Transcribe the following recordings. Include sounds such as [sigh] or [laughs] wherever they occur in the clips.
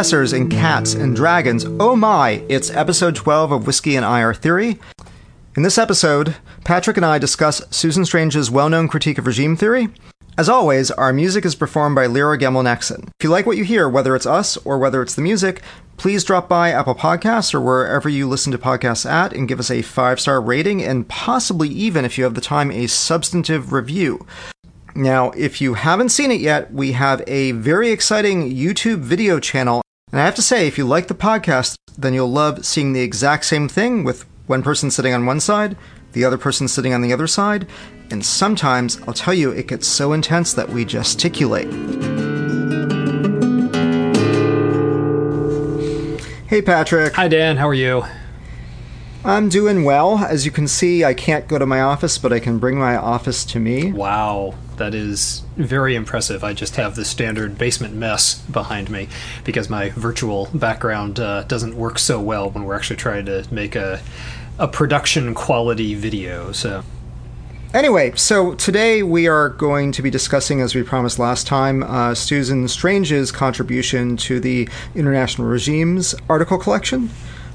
professors and cats and dragons. Oh my, it's episode 12 of Whiskey and IR Theory. In this episode, Patrick and I discuss Susan Strange's well known critique of regime theory. As always, our music is performed by Lyra Gamble Nexon. If you like what you hear, whether it's us or whether it's the music, please drop by Apple Podcasts or wherever you listen to podcasts at and give us a five star rating and possibly even, if you have the time, a substantive review. Now, if you haven't seen it yet, we have a very exciting YouTube video channel. And I have to say, if you like the podcast, then you'll love seeing the exact same thing with one person sitting on one side, the other person sitting on the other side. And sometimes, I'll tell you, it gets so intense that we gesticulate. Hey, Patrick. Hi, Dan. How are you? I'm doing well. As you can see, I can't go to my office, but I can bring my office to me. Wow, that is very impressive. I just have the standard basement mess behind me because my virtual background uh, doesn't work so well when we're actually trying to make a a production quality video. So. Anyway, so today we are going to be discussing, as we promised last time, uh, Susan Strange's contribution to the International Regimes article collection.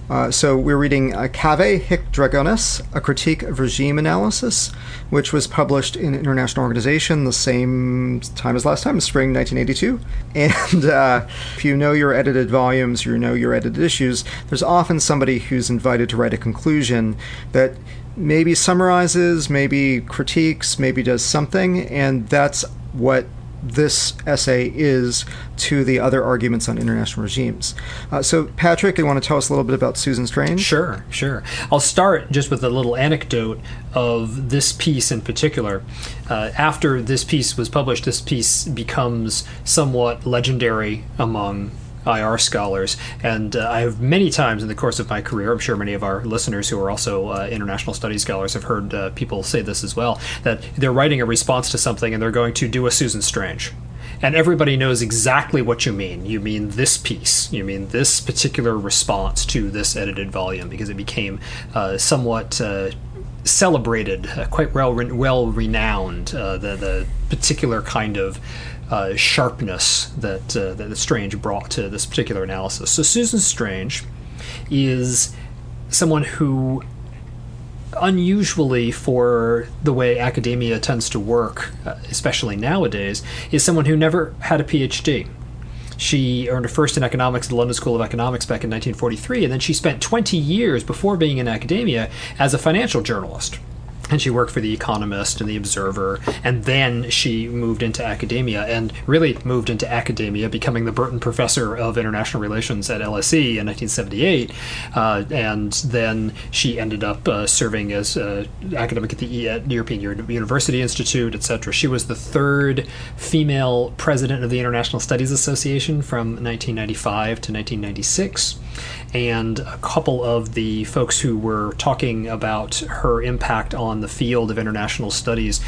Uh, so we're reading uh, Cave Hic Dragones, a critique of regime analysis, which was published in International Organization the same time as last time, spring 1982. [laughs] And uh, if you know your edited volumes, you know your edited issues, there's often somebody who's invited to write a conclusion that maybe summarizes, maybe critiques, maybe does something, and that's what this essay is to the other arguments on international regimes. Uh, so, Patrick, you want to tell us a little bit about Susan Strange? Sure, sure. I'll start just with a little anecdote of this piece in particular. Uh, after this piece was published, this piece becomes somewhat legendary among IR scholars. And uh, I have many times in the course of my career, I'm sure many of our listeners who are also uh, international studies scholars have heard uh, people say this as well, that they're writing a response to something and they're going to do a Susan Strange. And everybody knows exactly what you mean. You mean this piece. You mean this particular response to this edited volume because it became uh, somewhat uh, celebrated, uh, quite well well renowned. Uh, the the particular kind of uh, sharpness that uh, that Strange brought to this particular analysis. So Susan Strange is someone who unusually for the way academia tends to work, uh, especially nowadays, is someone who never had a PhD. She earned a first in economics at the London School of Economics back in 1943, and then she spent 20 years before being in academia as a financial journalist and she worked for the Economist and the Observer, and then she moved into academia and really moved into academia, becoming the Burton Professor of International Relations at LSE in 1978, uh, and then she ended up uh, serving as uh, academic at the at European University Institute, etc. She was the third female president of the International Studies Association from 1995 to 1996 and a couple of the folks who were talking about her impact on the field of international studies.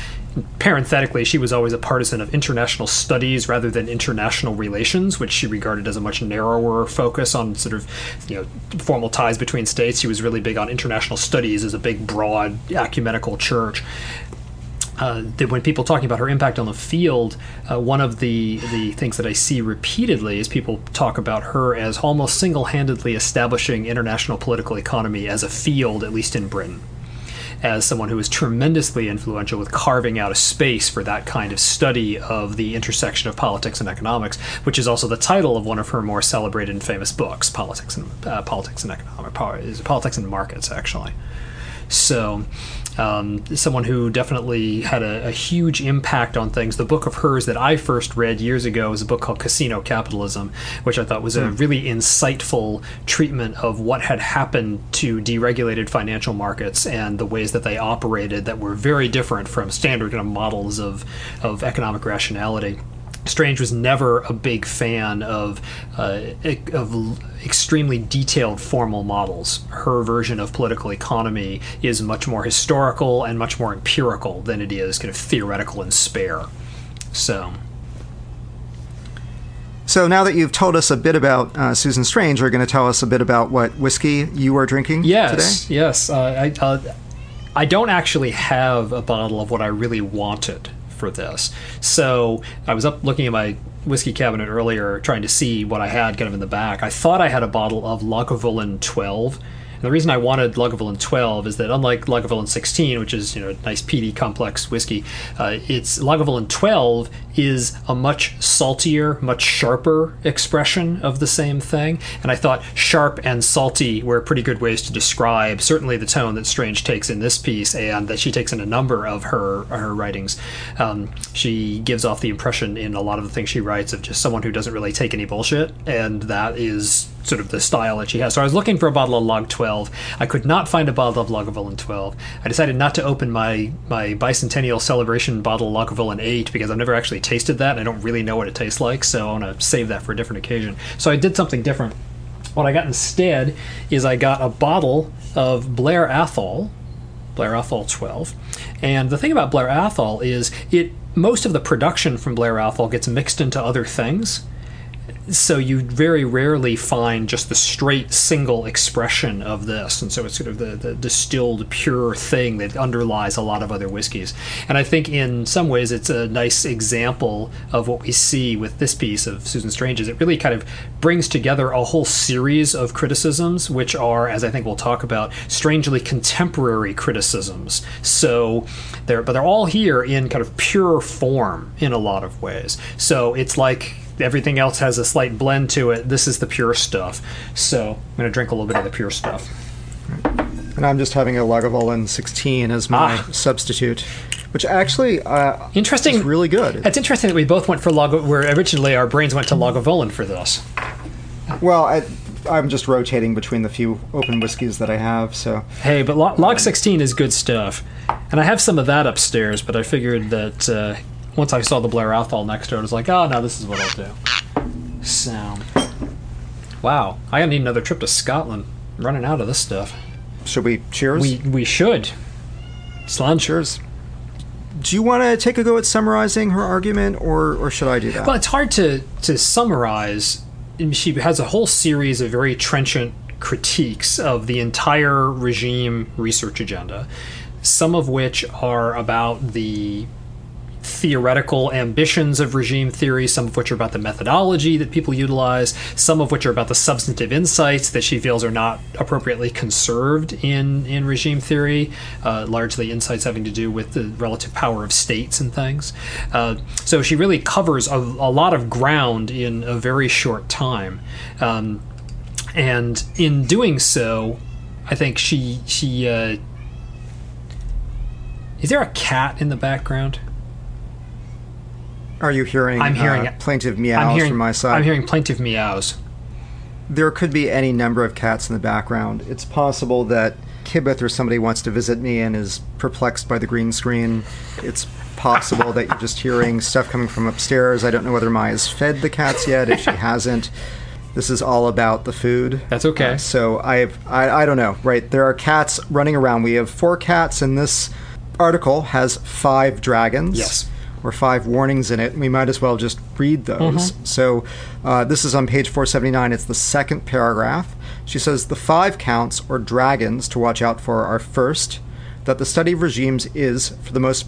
Parenthetically, she was always a partisan of international studies rather than international relations, which she regarded as a much narrower focus on sort of, you know, formal ties between states. She was really big on international studies as a big, broad, ecumenical church uh, that when people talking about her impact on the field, uh, one of the the things that I see repeatedly is people talk about her as almost single-handedly establishing international political economy as a field, at least in Britain, as someone who was tremendously influential with carving out a space for that kind of study of the intersection of politics and economics, which is also the title of one of her more celebrated and famous books, Politics and uh, Politics and Economic Politics and Markets, actually. So um, someone who definitely had a, a, huge impact on things. The book of hers that I first read years ago was a book called Casino Capitalism, which I thought was a hmm. really insightful treatment of what had happened to deregulated financial markets and the ways that they operated that were very different from standard kind of models of, of economic rationality. Strange was never a big fan of uh, of extremely detailed formal models. Her version of political economy is much more historical and much more empirical than it is kind of theoretical and spare. So. So now that you've told us a bit about uh, Susan Strange, you're going to tell us a bit about what whiskey you are drinking yes, today? Yes, uh, I, uh, I don't actually have a bottle of what I really wanted for this. So I was up looking at my whiskey cabinet earlier, trying to see what I had kind of in the back. I thought I had a bottle of Lagavulin 12 and the reason I wanted Lagavulin 12 is that unlike Lagavulin 16, which is you know nice peaty complex whiskey, uh, it's Lagavulin 12 is a much saltier, much sharper expression of the same thing. And I thought sharp and salty were pretty good ways to describe certainly the tone that Strange takes in this piece and that she takes in a number of her her writings. Um, she gives off the impression in a lot of the things she writes of just someone who doesn't really take any bullshit, and that is sort of the style that she has. So I was looking for a bottle of Log 12. I could not find a bottle of Lagavulin 12. I decided not to open my my bicentennial celebration bottle Lagavulin 8 because I've never actually tasted that. And I don't really know what it tastes like, so I want to save that for a different occasion. So I did something different. What I got instead is I got a bottle of Blair Athol, Blair Athol 12. And the thing about Blair Athol is it most of the production from Blair Athol gets mixed into other things so you very rarely find just the straight single expression of this. And so it's sort of the, the distilled pure thing that underlies a lot of other whiskeys. And i think in some ways it's a nice example of what we see with this piece of susan strange's. It really kind of brings together a whole series of criticisms which are as i think we'll talk about strangely contemporary criticisms. So they're but they're all here in kind of pure form in a lot of ways. So it's like everything else has a slight blend to it. This is the pure stuff. So I'm going to drink a little bit of the pure stuff. And I'm just having a Lagavulin 16 as my ah. substitute, which actually uh, interesting, is really good. It's interesting that we both went for Lago, where originally our brains went to Lagavulin for this. Well, I, I'm just rotating between the few open whiskeys that I have. So hey, but Log 16 is good stuff, and I have some of that upstairs. But I figured that uh, once I saw the Blair Athol next to it, I was like, ah, oh no, this is what I'll do. Sound. Wow, I need another trip to Scotland. I'm running out of this stuff. Should we cheers? We we should. Slan cheers. Do you want to take a go at summarizing her argument, or or should I do that? Well, it's hard to to summarize. She has a whole series of very trenchant critiques of the entire regime research agenda, some of which are about the theoretical ambitions of regime theory, some of which are about the methodology that people utilize, some of which are about the substantive insights that she feels are not appropriately conserved in, in regime theory, uh, largely insights having to do with the relative power of states and things. Uh, so she really covers a, a, lot of ground in a very short time. Um, and in doing so, I think she she uh, is there a cat in the background? Are you hearing? I'm hearing uh, plaintive meows hearing, from my side. I'm hearing plaintive meows. There could be any number of cats in the background. It's possible that Kibbeth or somebody wants to visit me and is perplexed by the green screen. It's possible that you're just hearing stuff coming from upstairs. I don't know whether Maya's fed the cats yet. If she [laughs] hasn't, this is all about the food. That's okay. Uh, so I have, I, I don't know, right? There are cats running around. We have four cats, and this article has five dragons. Yes or five warnings in it. We might as well just read those. Mm-hmm. So uh, this is on page 479. It's the second paragraph. She says the five counts or dragons to watch out for are first, that the study of regimes is, for the most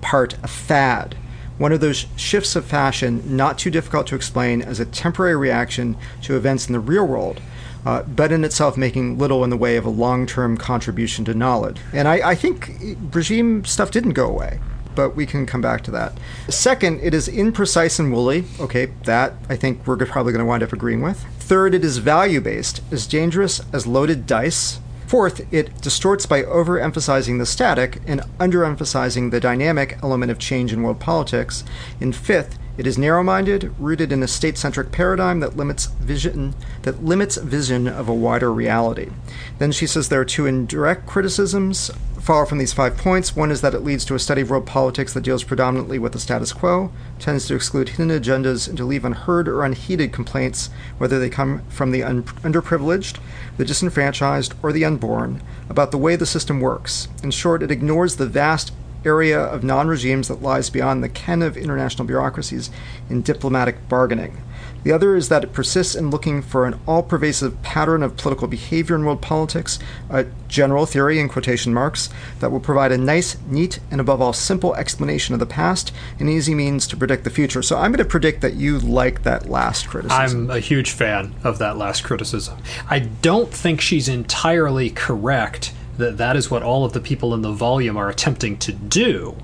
part, a fad. One of those shifts of fashion not too difficult to explain as a temporary reaction to events in the real world, uh, but in itself making little in the way of a long term contribution to knowledge. And I, I think regime stuff didn't go away but we can come back to that. Second, it is imprecise and woolly. Okay, that I think we're probably going to wind up agreeing with. Third, it is value based, as dangerous as loaded dice. Fourth, it distorts by overemphasizing the static and underemphasizing the dynamic element of change in world politics. And fifth, it is narrow-minded, rooted in a state-centric paradigm that limits vision that limits vision of a wider reality. Then she says there are two indirect criticisms follow from these five points. One is that it leads to a study of world politics that deals predominantly with the status quo, tends to exclude hidden agendas, and to leave unheard or unheeded complaints, whether they come from the un- underprivileged, the disenfranchised, or the unborn, about the way the system works. In short, it ignores the vast area of non regimes that lies beyond the ken of international bureaucracies in diplomatic bargaining. The other is that it persists in looking for an all pervasive pattern of political behavior in world politics, a general theory in quotation marks, that will provide a nice, neat, and above all simple explanation of the past and easy means to predict the future. So I'm going to predict that you like that last criticism. I'm a huge fan of that last criticism. I don't think she's entirely correct that that is what all of the people in the volume are attempting to do,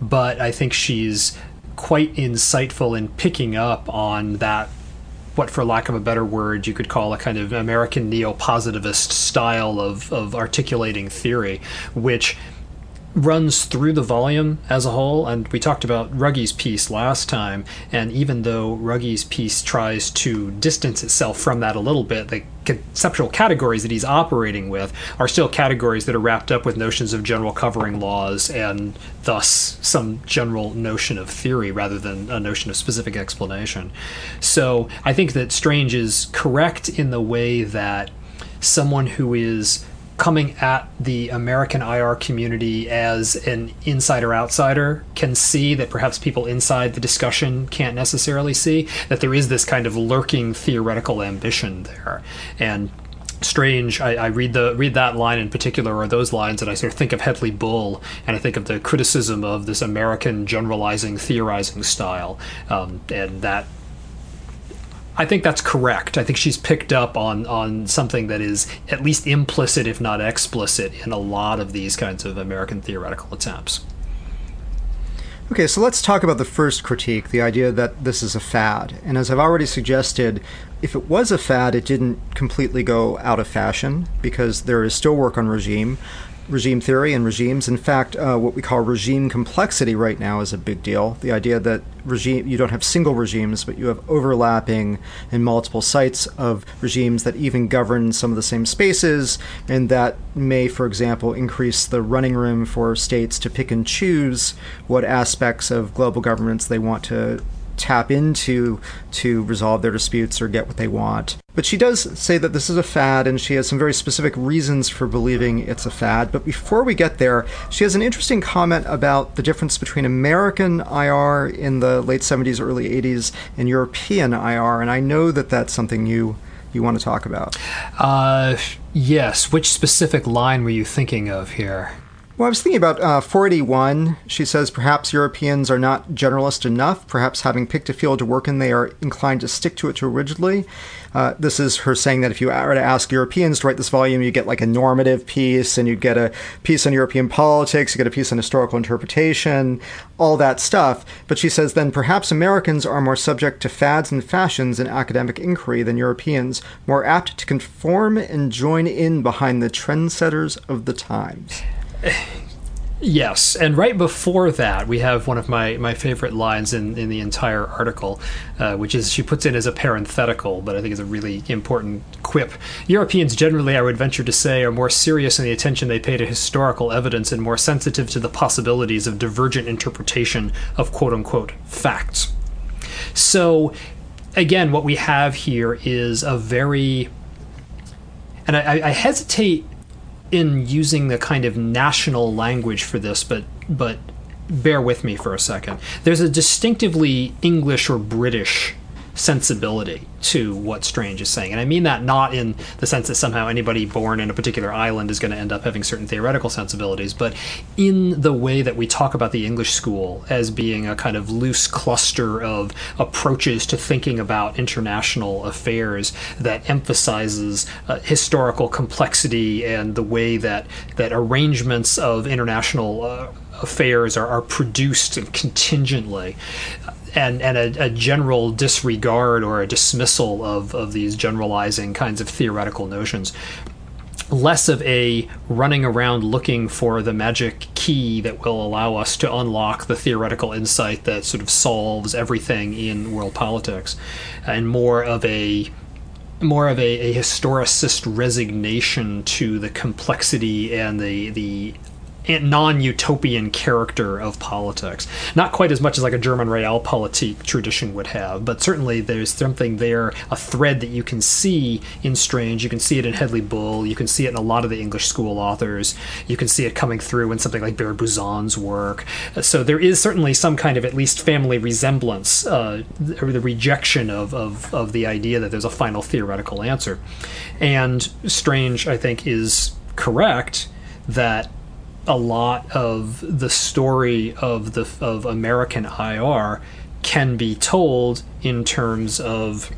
but I think she's quite insightful in picking up on that what, for lack of a better word, you could call a kind of American neo positivist style of, of articulating theory, which runs through the volume as a whole. And we talked about Ruggie's piece last time, and even though Ruggie's piece tries to distance itself from that a little bit, the conceptual categories that he's operating with are still categories that are wrapped up with notions of general covering laws and thus some general notion of theory rather than a notion of specific explanation. So I think that Strange is correct in the way that someone who is coming at the American IR community as an insider outsider can see that perhaps people inside the discussion can't necessarily see that there is this kind of lurking theoretical ambition there. And strange I, I, read the read that line in particular or those lines and i sort of think of hedley bull and i think of the criticism of this american generalizing theorizing style um, and that I think that's correct. I think she's picked up on on something that is at least implicit, if not explicit, in a lot of these kinds of American theoretical attempts. Okay, so let's talk about the first critique the idea that this is a fad. And as I've already suggested, if it was a fad, it didn't completely go out of fashion because there is still work on regime regime theory and regimes. In fact, uh, what we call regime complexity right now is a big deal. The idea that regime you don't have single regimes, but you have overlapping and multiple sites of regimes that even govern some of the same spaces, and that may, for example, increase the running room for states to pick and choose what aspects of global governments they want to tap into to resolve their disputes or get what they want. But she does say that this is a fad, and she has some very specific reasons for believing it's a fad. But before we get there, she has an interesting comment about the difference between American IR in the late 70s, early 80s, and European IR. And I know that that's something you you want to talk about. Uh, yes. Which specific line were you thinking of here? Well, I was thinking about uh, 481. She says perhaps Europeans are not generalist enough. Perhaps having picked a field to work in, they are inclined to stick to it too rigidly. Uh, this is her saying that if you were to ask Europeans to write this volume, you get like a normative piece, and you get a piece on European politics, you get a piece on historical interpretation, all that stuff. But she says then perhaps Americans are more subject to fads and fashions in academic inquiry than Europeans, more apt to conform and join in behind the trendsetters of the times. [sighs] Yes, and right before that, we have one of my, my favorite lines in, in the entire article, uh, which is she puts in as a parenthetical, but I think is a really important quip. Europeans generally, I would venture to say, are more serious in the attention they pay to historical evidence and more sensitive to the possibilities of divergent interpretation of quote unquote facts. So, again, what we have here is a very and I, I, hesitate in using the kind of national language for this, but but bear with me for a second. There's a distinctively English or British sensibility to what Strange is saying. And I mean that not in the sense that somehow anybody born in a particular island is going to end up having certain theoretical sensibilities, but in the way that we talk about the English school as being a kind of loose cluster of approaches to thinking about international affairs that emphasizes uh, historical complexity and the way that, that arrangements of international uh, affairs are, are produced contingently and and a, a, general disregard or a dismissal of of these generalizing kinds of theoretical notions. Less of a running around looking for the magic key that will allow us to unlock the theoretical insight that sort of solves everything in world politics and more of a more of a, a historicist resignation to the complexity and the the non-utopian character of politics. Not quite as much as like a German realpolitik tradition would have, but certainly there's something there, a thread that you can see in Strange. You can see it in Hedley Bull. You can see it in a lot of the English school authors. You can see it coming through in something like Buzan's work. So there is certainly some kind of at least family resemblance, uh, or the rejection of, of, of the idea that there's a final theoretical answer. And Strange, I think, is correct that a lot of the story of the of American IR can be told in terms of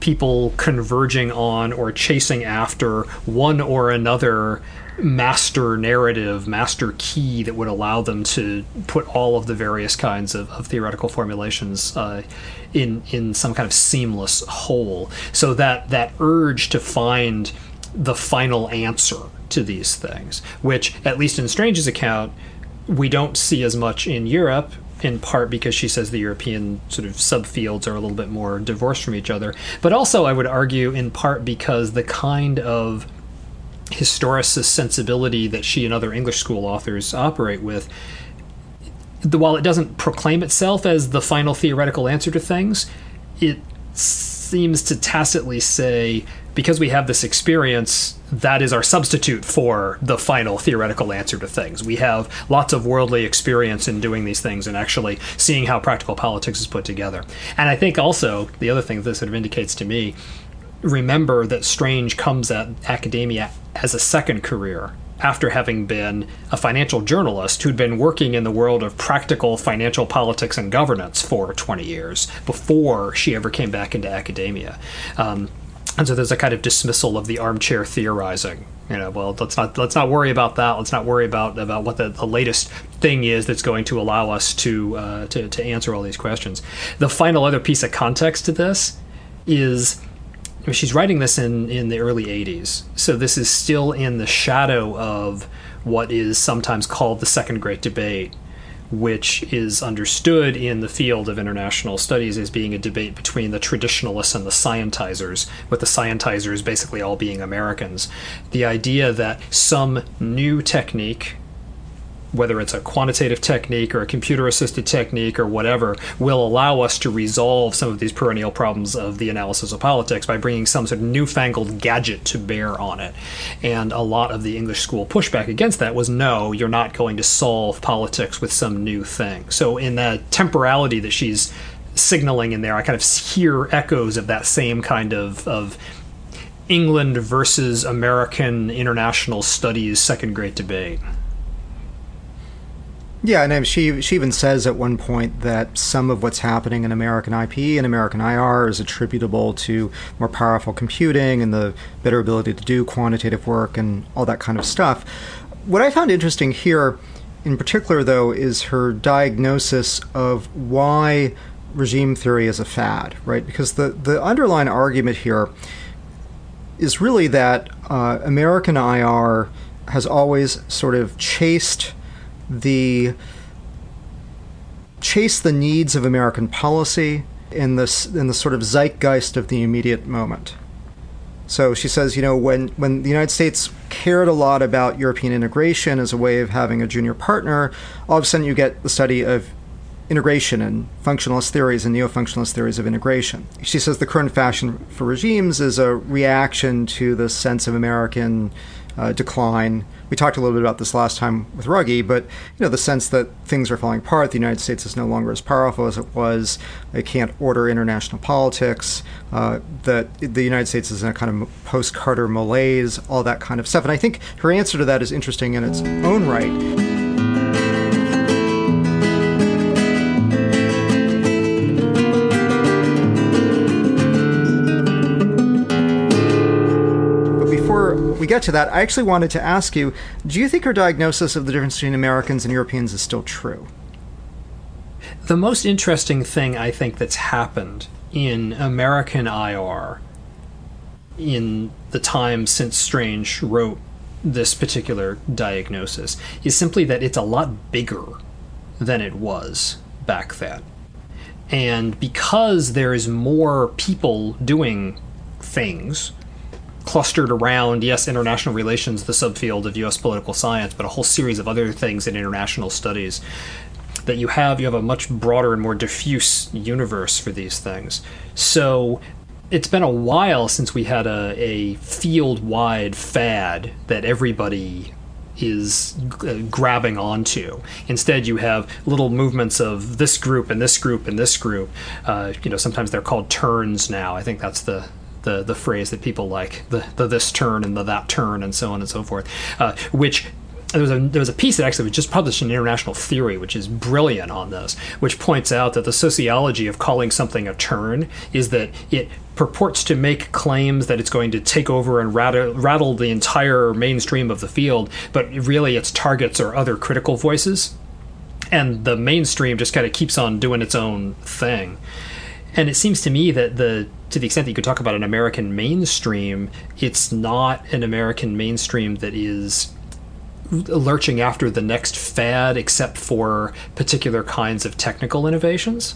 people converging on or chasing after one or another master narrative, master key that would allow them to put all of the various kinds of, of theoretical formulations uh, in in some kind of seamless whole. So that that urge to find the final answer to these things, which, at least in Strange's account, we don't see as much in Europe, in part because she says the European sort of subfields are a little bit more divorced from each other, but also, I would argue, in part because the kind of historicist sensibility that she and other English school authors operate with. While it doesn't proclaim itself as the final theoretical answer to things, it seems to tacitly say because we have this experience, that is our substitute for the final theoretical answer to things. We have lots of worldly experience in doing these things and actually seeing how practical politics is put together. And I think also the other thing that this sort of indicates to me remember that Strange comes at academia as a second career after having been a financial journalist who'd been working in the world of practical financial politics and governance for 20 years before she ever came back into academia. Um, and so there's a kind of dismissal of the armchair theorizing. You know, well, let's not let's not worry about that. Let's not worry about about what the, the latest thing is that's going to allow us to, uh, to to answer all these questions. The final other piece of context to this is she's writing this in in the early 80s, so this is still in the shadow of what is sometimes called the Second Great Debate which is understood in the field of international studies as being a debate between the traditionalists and the scientizers, with the scientizers basically all being Americans. The idea that some new technique whether it's a quantitative technique or a computer assisted technique or whatever, will allow us to resolve some of these perennial problems of the analysis of politics by bringing some sort of newfangled gadget to bear on it. And a lot of the English school pushback against that was no, you're not going to solve politics with some new thing. So, in the temporality that she's signaling in there, I kind of hear echoes of that same kind of, of England versus American international studies second great debate. Yeah, and she she even says at one point that some of what's happening in American IP and American IR is attributable to more powerful computing and the better ability to do quantitative work and all that kind of stuff. What I found interesting here, in particular, though, is her diagnosis of why regime theory is a fad, right? Because the the underlying argument here is really that uh, American IR has always sort of chased the chase the needs of American policy in this in the sort of zeitgeist of the immediate moment. So she says, you know, when when the United States cared a lot about European integration as a way of having a junior partner, all of a sudden you get the study of integration and functionalist theories and neo-functionalist theories of integration. She says the current fashion for regimes is a reaction to the sense of American uh, decline. We talked a little bit about this last time with Ruggie, but you know the sense that things are falling apart. The United States is no longer as powerful as it was. It can't order international politics. Uh, that the United States is in a kind of post-Carter malaise, all that kind of stuff. And I think her answer to that is interesting in its own right. Get to that, I actually wanted to ask you do you think her diagnosis of the difference between Americans and Europeans is still true? The most interesting thing I think that's happened in American IR in the time since Strange wrote this particular diagnosis is simply that it's a lot bigger than it was back then. And because there is more people doing things, clustered around, yes, international relations, the subfield of U.S. political science, but a whole series of other things in international studies. That you have, you have a much broader and more diffuse universe for these things. So it's been a while since we had a, a field wide fad that everybody is uh, grabbing onto. Instead, you have little movements of this group and this group and this group. Uh, you know, sometimes they're called turns now. I think that's the the, the phrase that people like the, the this turn and the that turn and so on and so forth, uh, which there was a there was a piece that actually was just published in International Theory, which is brilliant on this, which points out that the sociology of calling something a turn is that it purports to make claims that it's going to take over and rattle, rattle the entire mainstream of the field, but really its targets are other critical voices, and the mainstream just kind of keeps on doing its own thing. And it seems to me that the to the extent that you could talk about an American mainstream, it's not an American mainstream that is lurching after the next fad except for particular kinds of technical innovations.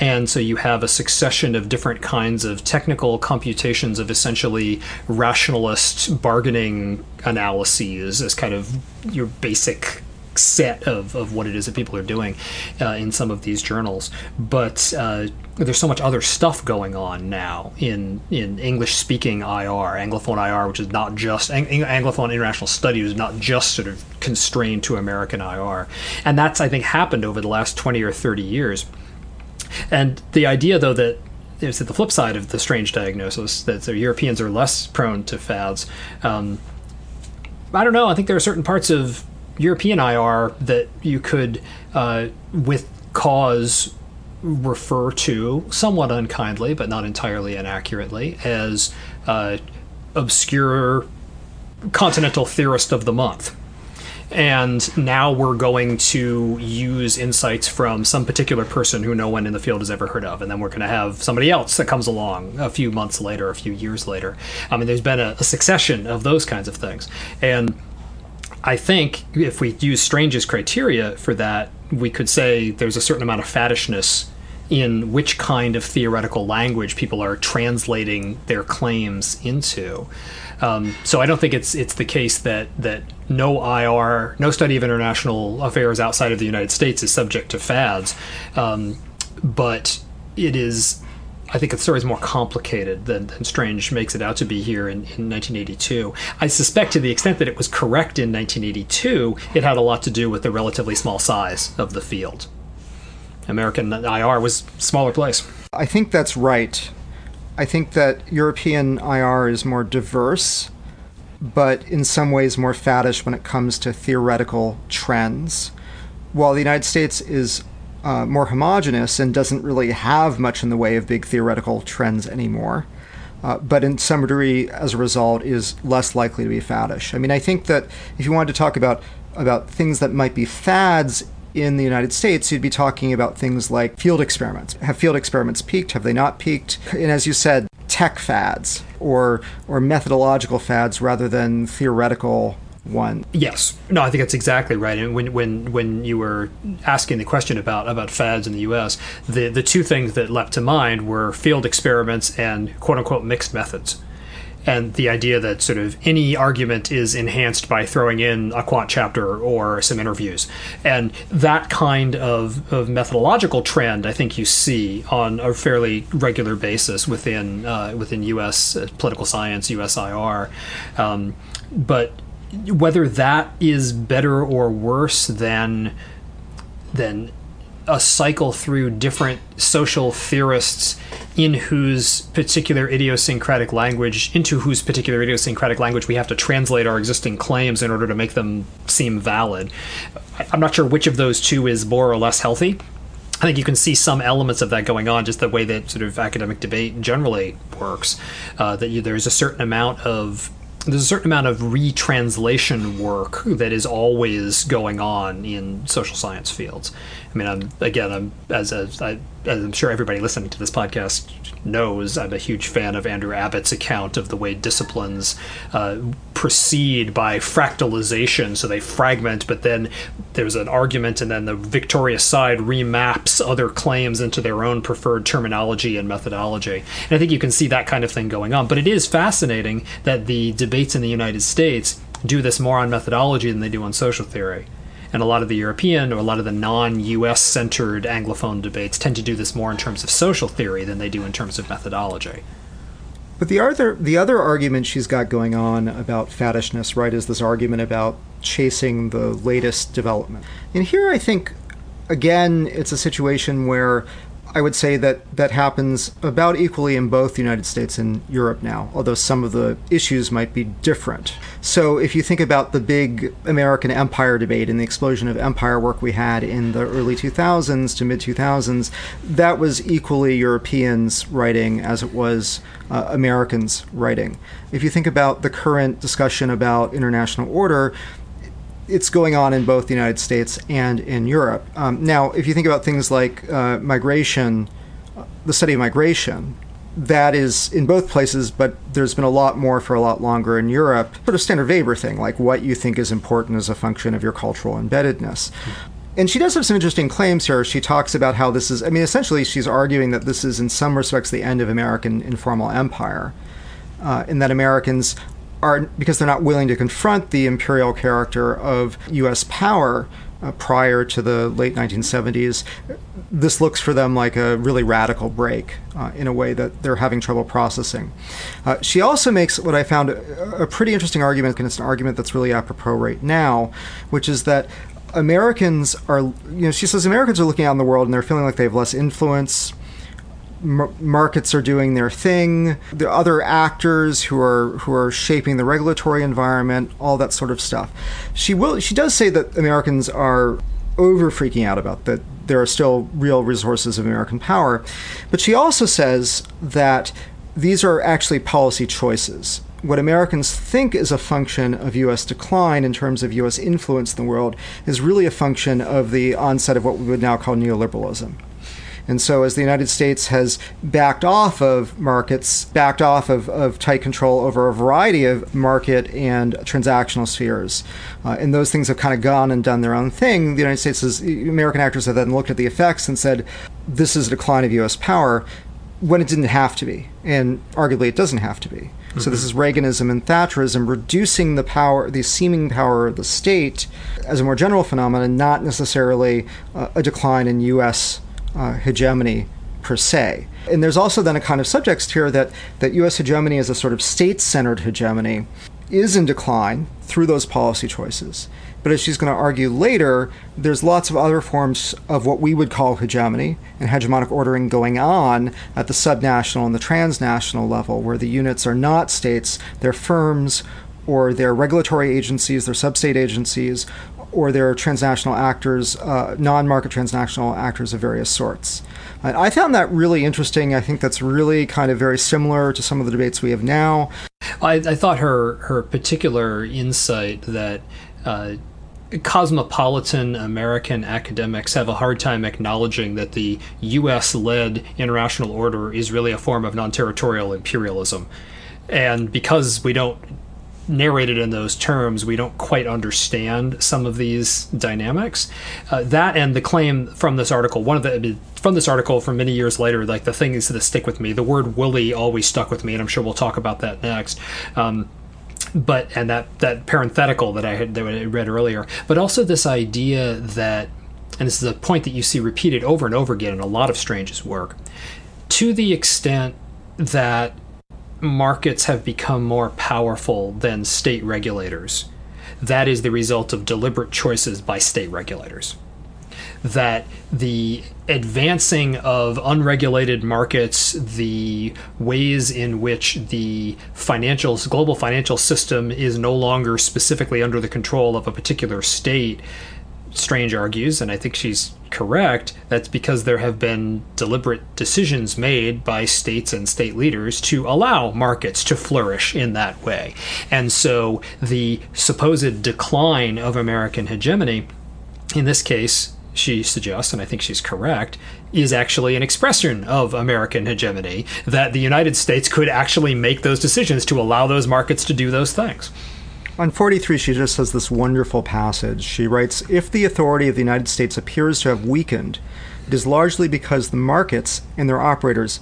And so you have a succession of different kinds of technical computations of essentially rationalist bargaining analyses as kind of your basic set of, of what it is that people are doing uh, in some of these journals. But uh, there's so much other stuff going on now in, in English speaking IR, Anglophone IR, which is not just Ang- Anglophone international studies, not just sort of constrained to American IR. And that's, I think, happened over the last 20 or 30 years. And the idea, though, that is at the flip side of the strange diagnosis that the Europeans are less prone to fads. Um, I don't know. I think there are certain parts of European IR that you could, uh, with cause, refer to somewhat unkindly, but not entirely inaccurately, as uh, obscure continental theorist of the month. And now we're going to use insights from some particular person who no one in the field has ever heard of. And then we're going to have somebody else that comes along a few months later, a few years later. I mean, there's been a, a succession of those kinds of things. And I think if we use Strange's criteria for that, we could say there's a certain amount of faddishness in which kind of theoretical language people are translating their claims into. Um, so I don't think it's it's the case that that no IR, no study of international affairs outside of the United States is subject to fads, um, but it is I think the story is more complicated than, than, Strange makes it out to be here in, in 1982. I suspect to the extent that it was correct in 1982, it had a lot to do with the relatively small size of the field. American IR was smaller place. I think that's right. I think that European IR is more diverse, but in some ways more faddish when it comes to theoretical trends. While the United States is uh, more homogenous and doesn't really have much in the way of big theoretical trends anymore. Uh, but in some degree, as a result, is less likely to be faddish. I mean, I think that if you wanted to talk about about things that might be fads in the United States, you'd be talking about things like field experiments. Have field experiments peaked? Have they not peaked? And as you said, tech fads or or methodological fads rather than theoretical one. Yes, no, I think that's exactly right. And when when when you were asking the question about about fads in the U.S., the the two things that leapt to mind were field experiments and quote unquote mixed methods. And the idea that sort of any argument is enhanced by throwing in a quant chapter or some interviews. And that kind of, of methodological trend, I think you see on a fairly regular basis within uh, within U.S. political science, USIR. Um, but whether that is better or worse than than a cycle through different social theorists in whose particular idiosyncratic language into whose particular idiosyncratic language we have to translate our existing claims in order to make them seem valid i'm not sure which of those two is more or less healthy I think you can see some elements of that going on, just the way that sort of academic debate generally works. Uh, that you, there's a certain amount of there's a certain amount of retranslation work that is always going on in social science fields. I mean, I'm again, I'm as, as I as I'm sure everybody listening to this podcast knows, I'm a huge fan of Andrew Abbott's account of the way disciplines uh, proceed by fractalization. So they fragment, but then there's an argument, and then the victorious side remaps other claims into their own preferred terminology and methodology. And I think you can see that kind of thing going on. But it is fascinating that the debates in the United States do this more on methodology than they do on social theory and a lot of the European or a lot of the non-U.S. centered Anglophone debates tend to do this more in terms of social theory than they do in terms of methodology. But the other the other argument she's got going on about faddishness, right, is this argument about chasing the latest development. And here I think again it's a situation where I would say that that happens about equally in both the United States and Europe now, although some of the issues might be different. So, if you think about the big American empire debate and the explosion of empire work we had in the early 2000s to mid 2000s, that was equally Europeans writing as it was uh, Americans writing. If you think about the current discussion about international order, it's going on in both the United States and in Europe. Um, now, if you think about things like uh, migration, the study of migration, that is in both places, but there's been a lot more for a lot longer in Europe. Sort of standard Weber thing, like what you think is important as a function of your cultural embeddedness. And she does have some interesting claims here. She talks about how this is, I mean, essentially, she's arguing that this is, in some respects, the end of American informal empire. Uh, in that Americans are because they're not willing to confront the imperial character of U.S. power uh, prior to the late 1970s. This looks for them like a really radical break uh, in a way that they're having trouble processing. Uh, she also makes what I found a, a pretty interesting argument, and it's an argument that's really apropos right now, which is that Americans are, you know, she says Americans are looking out in the world and they're feeling like they have less influence markets are doing their thing. The other actors who are who are shaping the regulatory environment, all that sort of stuff. She will. She does say that Americans are over freaking out about that. There are still real resources of American power, but she also says that these are actually policy choices. What Americans think is a function of U.S. decline in terms of U.S. influence in the world is really a function of the onset of what we would now call neoliberalism. And so, as the United States has backed off of markets, backed off of, of tight control over a variety of market and transactional spheres, uh, and those things have kind of gone and done their own thing, the United States has, American actors have then looked at the effects and said, this is a decline of U.S. power when it didn't have to be. And arguably, it doesn't have to be. Mm-hmm. So, this is Reaganism and Thatcherism reducing the power, the seeming power of the state as a more general phenomenon, not necessarily uh, a decline in U.S uh, hegemony per se. And there's also then a kind of subtext here that, that U.S. hegemony as a sort of state centered hegemony is in decline through those policy choices. But as she's going to argue later, there's lots of other forms of what we would call hegemony and hegemonic ordering going on at the subnational and the transnational level, where the units are not states, they're firms or they're regulatory agencies, they're substate agencies, or they're transnational actors, uh, non market transnational actors of various sorts. And I found that really interesting. I think that's really kind of very similar to some of the debates we have now. I, I thought her, her particular insight that uh, cosmopolitan American academics have a hard time acknowledging that the US led international order is really a form of non territorial imperialism. And because we don't narrated in those terms, we don't quite understand some of these dynamics. Uh, that and the claim from this article, one of the from this article from many years later, like the things that stick with me. The word "woolly" always stuck with me, and I'm sure we'll talk about that next. Um, but and that that parenthetical that I had that I read earlier, but also this idea that, and this is a point that you see repeated over and over again in a lot of Strange's work, to the extent that markets have become more powerful than state regulators. That is the result of deliberate choices by state regulators. That the advancing of unregulated markets, the ways in which the financial global financial system is no longer specifically under the control of a particular state, Strange argues, and I think she's correct, that's because there have been deliberate decisions made by states and state leaders to allow markets to flourish in that way. And so the supposed decline of American hegemony, in this case, she suggests, and I think she's correct, is actually an expression of American hegemony, that the United States could actually make those decisions to allow those markets to do those things. On 43, she just has this wonderful passage. She writes If the authority of the United States appears to have weakened, it is largely because the markets and their operators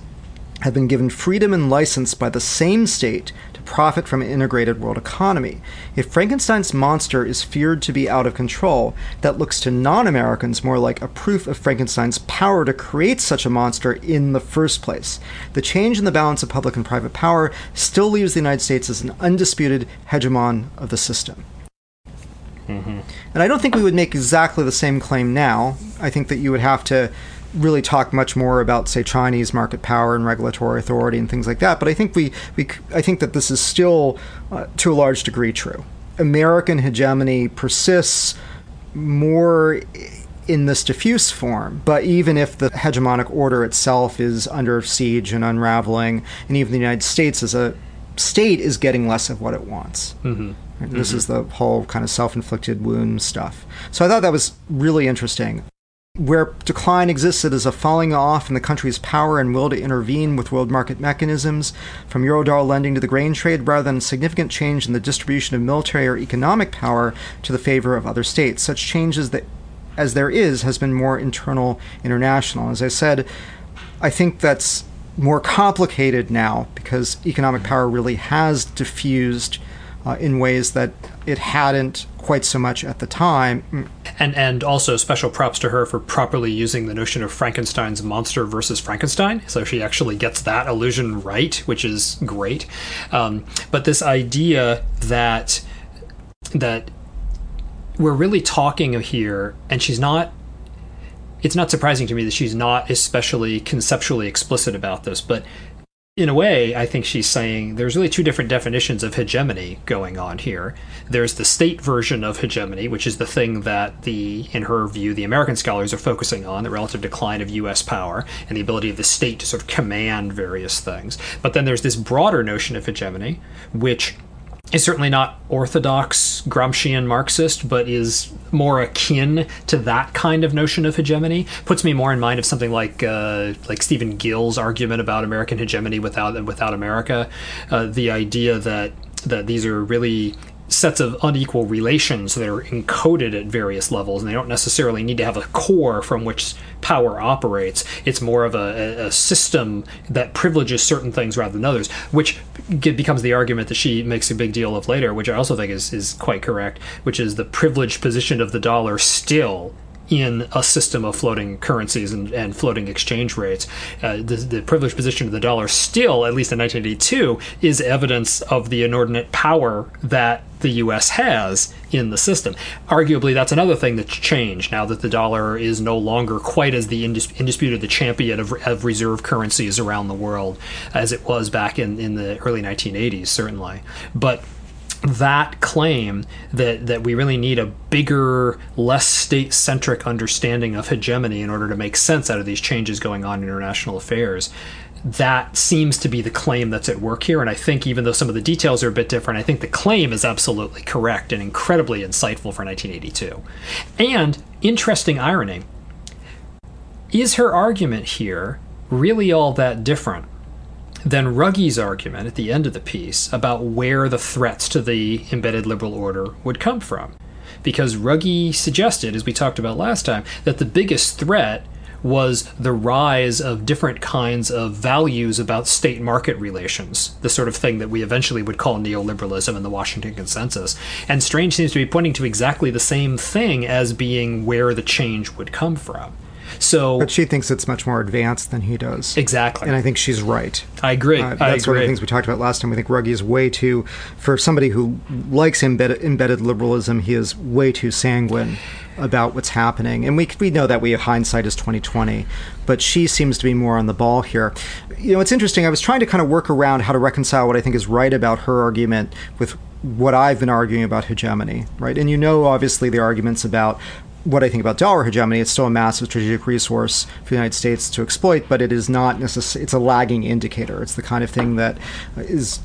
have been given freedom and license by the same state profit from an integrated world economy. If Frankenstein's monster is feared to be out of control, that looks to non Americans more like a proof of Frankenstein's power to create such a monster in the first place. The change in the balance of public and private power still leaves the United States as an undisputed hegemon of the system. Mm-hmm. And I don't think we would make exactly the same claim now. I think that you would have to really talk much more about, say, Chinese market power and regulatory authority and things like that. But I think we, we I think that this is still, uh, to a large degree, true. American hegemony persists more in this diffuse form. But even if the hegemonic order itself is under siege and unraveling, and even the United States as a state is getting less of what it wants. Mm-hmm. This mm-hmm. is the whole kind of self inflicted wound stuff. So I thought that was really interesting. Where decline existed as a falling off in the country's power and will to intervene with world market mechanisms, from Eurodollar lending to the grain trade, rather than significant change in the distribution of military or economic power to the favor of other states. Such changes that, as there is, has been more internal, international. As I said, I think that's more complicated now because economic power really has diffused uh, in ways that it hadn't quite so much at the time. And and also special props to her for properly using the notion of Frankenstein's monster versus Frankenstein. So she actually gets that illusion right, which is great. Um, but this idea that that we're really talking here, and she's not. It's not surprising to me that she's not especially conceptually explicit about this, but in a way, I think she's saying there's really two different definitions of hegemony going on here. There's the state version of hegemony, which is the thing that the, in her view, the American scholars are focusing on, the relative decline of U.S. power and the ability of the state to sort of command various things. But then there's this broader notion of hegemony, which is certainly not orthodox Gramscian Marxist, but is more akin to that kind of notion of hegemony. Puts me more in mind of something like uh, like Stephen Gill's argument about American hegemony without without America. Uh, the idea that that these are really sets of unequal relations that are encoded at various levels, and they don't necessarily need to have a core from which power operates. It's more of a, a system that privileges certain things rather than others, which becomes the argument that she makes a big deal of later, which I also think is, is quite correct, which is the privileged position of the dollar still in a system of floating currencies and, and floating exchange rates. Uh, the, the, privileged position of the dollar still, at least in 1982, is evidence of the inordinate power that the U.S. has in the system. Arguably, that's another thing that's changed now that the dollar is no longer quite as the indis- indisputed the champion of, of, reserve currencies around the world as it was back in, in the early 1980s, certainly. But that claim that that we really need a bigger, less state-centric understanding of hegemony in order to make sense out of these changes going on in international affairs. That seems to be the claim that's at work here, and I think even though some of the details are a bit different, I think the claim is absolutely correct and incredibly insightful for 1982. And interesting irony is her argument here really all that different than Ruggie's argument at the end of the piece about where the threats to the embedded liberal order would come from. Because Ruggie suggested, as we talked about last time, that the biggest threat was the rise of different kinds of values about state market relations, the sort of thing that we eventually would call neoliberalism in the Washington Consensus. And Strange seems to be pointing to exactly the same thing as being where the change would come from. So, but she thinks it's much more advanced than he does. Exactly, and I think she's right. I agree. Uh, that's I agree. one of the things we talked about last time. We think Ruggie is way too, for somebody who likes embedded, embedded liberalism, he is way too sanguine about what's happening. And we we know that we have hindsight is twenty twenty, but she seems to be more on the ball here. You know, it's interesting. I was trying to kind of work around how to reconcile what I think is right about her argument with what I've been arguing about hegemony, right? And you know, obviously, the arguments about what I think about dollar hegemony, it's still a massive strategic resource for the United States to exploit, but it is not necessarily, it's a lagging indicator. It's the kind of thing that is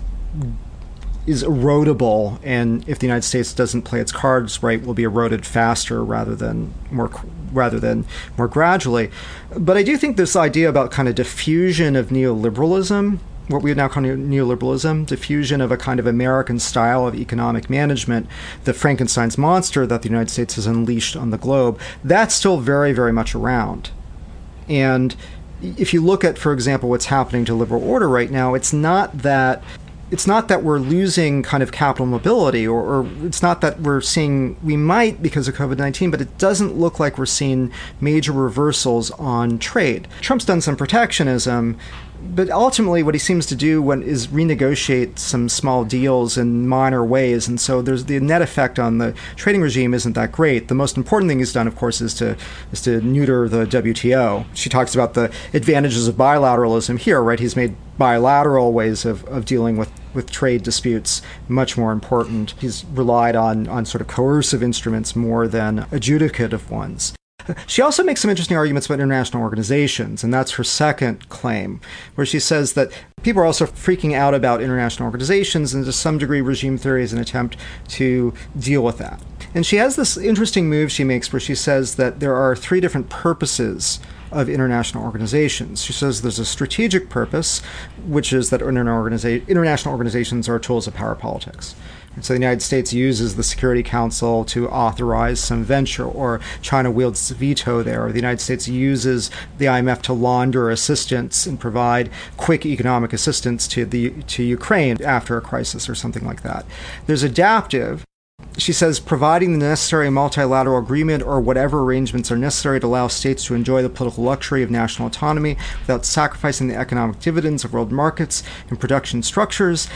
is erodible, and if the United States doesn't play its cards right, will be eroded faster rather than more rather than more gradually. But I do think this idea about kind of diffusion of neoliberalism what we now call neoliberalism, diffusion of a kind of American style of economic management, the Frankenstein's monster that the United States has unleashed on the globe, that's still very, very much around. And if you look at, for example, what's happening to liberal order right now, it's not that it's not that we're losing kind of capital mobility, or, or, it's not that we're seeing we might because of COVID 19, but it doesn't look like we're seeing major reversals on trade. Trump's done some protectionism, but ultimately, what he seems to do when is renegotiate some small deals in minor ways, and so there's the net effect on the trading regime isn't that great. The most important thing he's done, of course, is to is to neuter the WTO. She talks about the advantages of bilateralism here, right? He's made bilateral ways of, of dealing with, with trade disputes much more important. He's relied on on sort of coercive instruments more than adjudicative ones. She also makes some interesting arguments about international organizations, and that's her second claim, where she says that people are also freaking out about international organizations, and to some degree, regime theory is an attempt to deal with that. And she has this interesting move she makes where she says that there are three different purposes of international organizations. She says there's a strategic purpose, which is that international organizations are tools of power politics. And so the United States uses the Security Council to authorize some venture, or China wields veto there, or the United States uses the IMF to launder assistance and provide quick economic assistance to the to Ukraine after a crisis or something like that. There's adaptive, she says providing the necessary multilateral agreement or whatever arrangements are necessary to allow states to enjoy the political luxury of national autonomy without sacrificing the economic dividends of world markets and production structures,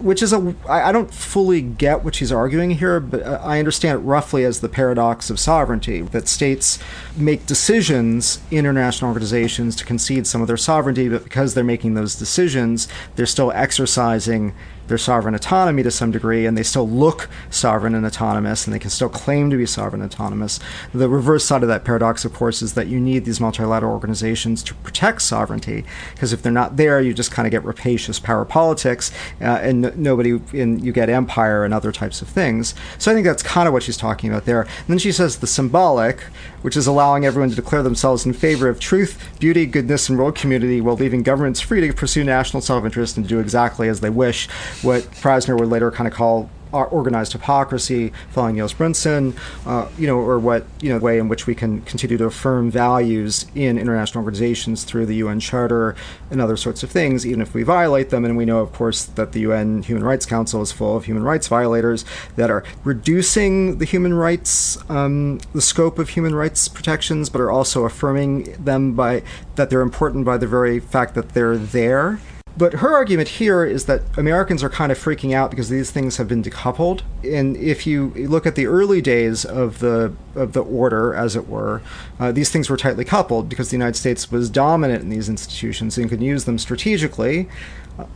which is a I don't fully get what she's arguing here, but uh, I understand it roughly as the paradox of sovereignty that states make decisions international organizations to concede some of their sovereignty, but because they're making those decisions, they're still exercising their sovereign autonomy to some degree, and they still look sovereign and autonomous, and they can still claim to be sovereign and autonomous. The reverse side of that paradox, of course, is that you need these multilateral organizations to protect sovereignty, because if they're not there, you just kind of get rapacious power politics, uh, and n- nobody, and you get empire and other types of things. So I think that's kind of what she's talking about there. And then she says the symbolic, which is allowing everyone to declare themselves in favor of truth, beauty, goodness, and world community while leaving governments free to pursue national self interest and do exactly as they wish. What Krasner would later kind of call organized hypocrisy following Nils Brunsson, uh, you know, or what you know, the way in which we can continue to affirm values in international organizations through the UN Charter and other sorts of things, even if we violate them. And we know, of course, that the UN Human Rights Council is full of human rights violators that are reducing the human rights, um, the scope of human rights protections, but are also affirming them by that they're important by the very fact that they're there. But her argument here is that Americans are kind of freaking out because these things have been decoupled. And if you look at the early days of the of the order, as it were, uh, these things were tightly coupled because the United States was dominant in these institutions and could use them strategically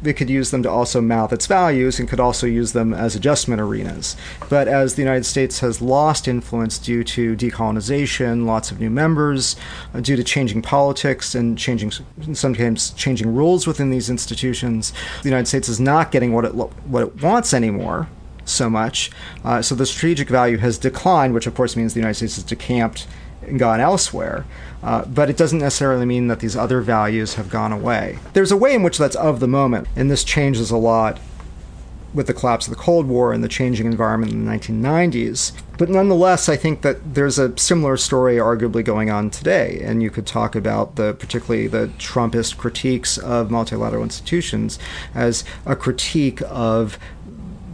it could use them to also mouth its values and could also use them as adjustment arenas. But as the United States has lost influence due to decolonization, lots of new members, uh, due to changing politics and changing sometimes changing rules within these institutions, the United States is not getting what it lo- what it wants anymore so much. Uh, so the strategic value has declined, which of course means the United States has decamped and gone elsewhere. Uh, but it doesn't necessarily mean that these other values have gone away. There's a way in which that's of the moment, and this changes a lot with the collapse of the Cold War and the changing environment in the 1990s. But nonetheless, I think that there's a similar story arguably going on today. And you could talk about the particularly the Trumpist critiques of multilateral institutions as a critique of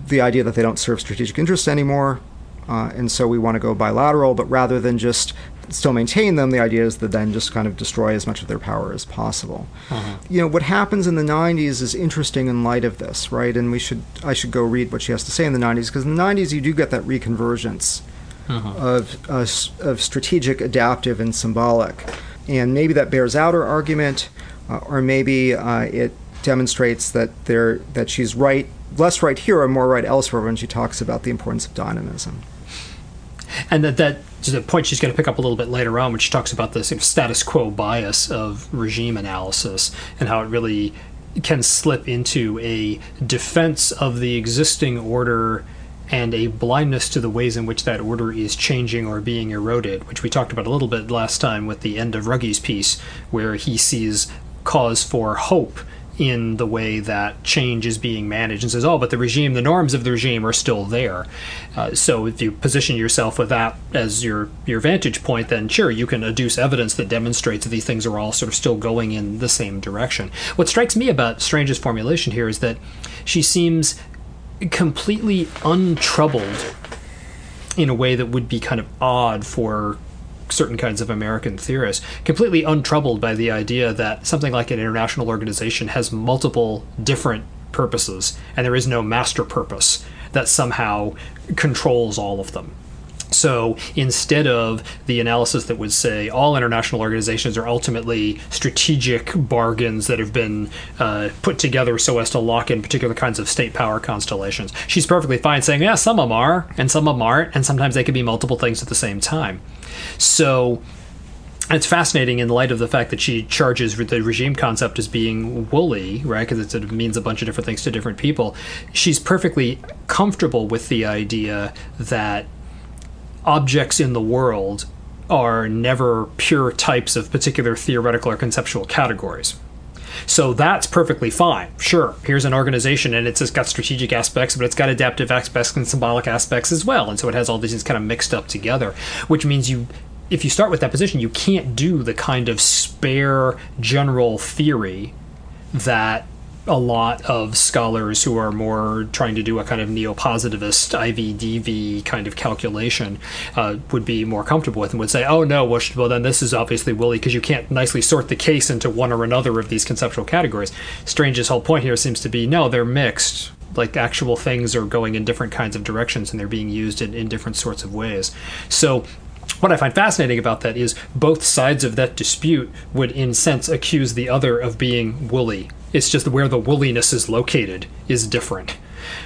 the idea that they don't serve strategic interests anymore. Uh, and so we want to go bilateral, but rather than just still maintain them, the idea is to then just kind of destroy as much of their power as possible. Uh-huh. You know, what happens in the 90s is interesting in light of this, right? And we should I should go read what she has to say in the 90s because in the 90s you do get that reconvergence uh-huh. of uh, of strategic, adaptive, and symbolic, and maybe that bears out her argument, uh, or maybe uh, it demonstrates that there that she's right, less right here or more right elsewhere when she talks about the importance of dynamism and that that is a point she's going to pick up a little bit later on when she talks about the status quo bias of regime analysis and how it really can slip into a defense of the existing order and a blindness to the ways in which that order is changing or being eroded, which we talked about a little bit last time with the end of Ruggie's piece, where he sees cause for hope in the way that change is being managed and says, oh, but the regime, the norms of the regime are still there. Uh, so if you position yourself with that as your, your vantage point, then sure, you can adduce evidence that demonstrates that these things are all sort of still going in the same direction. What strikes me about Strange's formulation here is that she seems completely untroubled in a way that would be kind of odd for certain kinds of American theorists, completely untroubled by the idea that something like an international organization has multiple different purposes and there is no master purpose that somehow controls all of them. So instead of the analysis that would say all international organizations are ultimately strategic bargains that have been uh, put together so as to lock in particular kinds of state power constellations, she's perfectly fine saying, yeah, some of them are, and some of them aren't, and sometimes they can be multiple things at the same time. So it's fascinating in light of the fact that she charges the regime concept as being woolly, right? Because it means a bunch of different things to different people. She's perfectly comfortable with the idea that objects in the world are never pure types of particular theoretical or conceptual categories. So that's perfectly fine. Sure, here's an organization and it's just got strategic aspects, but it's got adaptive aspects and symbolic aspects as well. And so it has all these things kind of mixed up together, which means you if you start with that position, you can't do the kind of spare general theory that a lot of scholars who are more trying to do a kind of neo-positivist IVDV kind of calculation uh, would be more comfortable with and would say, oh no, well, well then this is obviously woolly because you can't nicely sort the case into one or another of these conceptual categories. Strange's whole point here seems to be, no, they're mixed. Like actual things are going in different kinds of directions and they're being used in, in different sorts of ways. So what I find fascinating about that is both sides of that dispute would, in sense, accuse the other of being woolly it's just where the woolliness is located is different.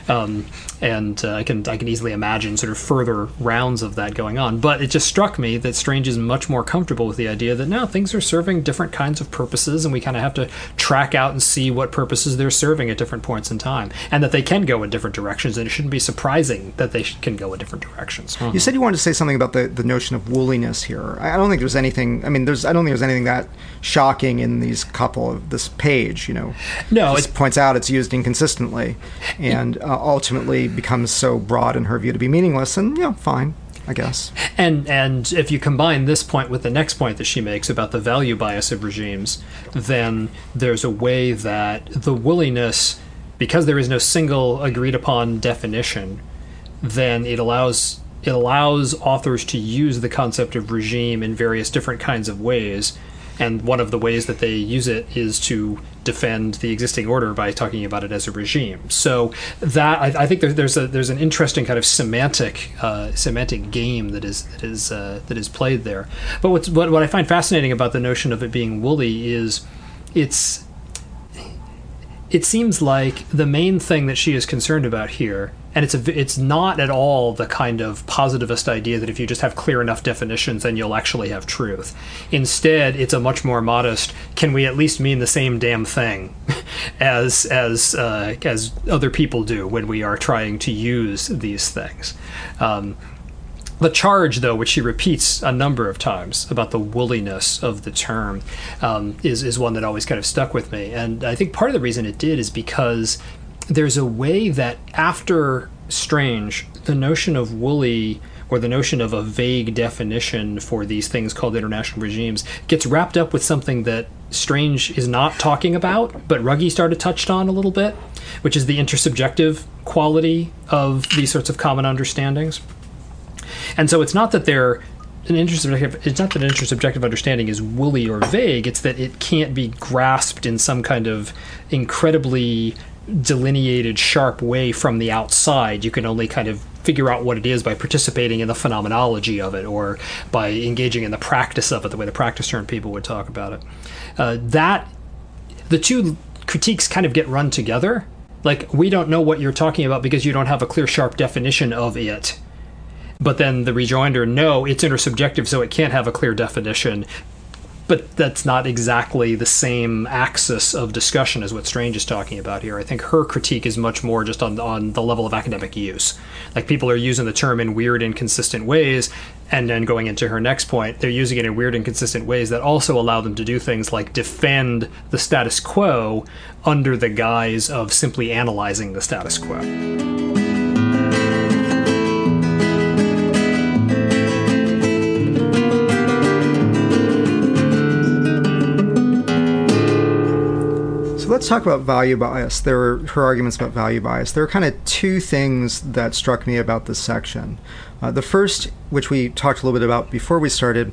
Um, and uh, I can I can easily imagine sort of further rounds of that going on. But it just struck me that Strange is much more comfortable with the idea that now things are serving different kinds of purposes, and we kind of have to track out and see what purposes they're serving at different points in time, and that they can go in different directions, and it shouldn't be surprising that they can go in different directions. You said you wanted to say something about the, the notion of wooliness here. I don't think there's anything. I mean, there's I don't think there's anything that shocking in these couple of this page. You know, no, it points out it's used inconsistently, and uh, ultimately becomes so broad in her view to be meaningless, and know, fine. I guess. And and if you combine this point with the next point that she makes about the value bias of regimes, then there's a way that the willingness, because there is no single agreed upon definition, then it allows it allows authors to use the concept of regime in various different kinds of ways and one of the ways that they use it is to defend the existing order by talking about it as a regime. So that I, I think there, there's a there's an interesting kind of semantic uh, semantic game that is that is uh, that is played there. But what's, what what I find fascinating about the notion of it being woolly is it's it seems like the main thing that she is concerned about here and it's a, it's not at all the kind of positivist idea that if you just have clear enough definitions then you'll actually have truth instead it's a much more modest can we at least mean the same damn thing [laughs] as as uh, as other people do when we are trying to use these things um, the charge, though, which she repeats a number of times about the wooliness of the term, um, is is one that always kind of stuck with me. And I think part of the reason it did is because there's a way that after Strange, the notion of woolly or the notion of a vague definition for these things called international regimes gets wrapped up with something that Strange is not talking about, but Ruggie started touched on a little bit, which is the intersubjective quality of these sorts of common understandings. And so it's not that they're an intersubjective it's not that an intersubjective understanding is woolly or vague, it's that it can't be grasped in some kind of incredibly delineated sharp way from the outside. You can only kind of figure out what it is by participating in the phenomenology of it or by engaging in the practice of it, the way the practice term people would talk about it. Uh, that the two critiques kind of get run together. Like we don't know what you're talking about because you don't have a clear, sharp definition of it. But then the rejoinder, no, it's intersubjective, so it can't have a clear definition. But that's not exactly the same axis of discussion as what Strange is talking about here. I think her critique is much more just on on the level of academic use. Like people are using the term in weird, inconsistent ways, and then going into her next point, they're using it in weird, inconsistent ways that also allow them to do things like defend the status quo under the guise of simply analyzing the status quo. Let's talk about value bias. There were her arguments about value bias. There are kind of two things that struck me about this section. Uh, the first, which we talked a little bit about before we started,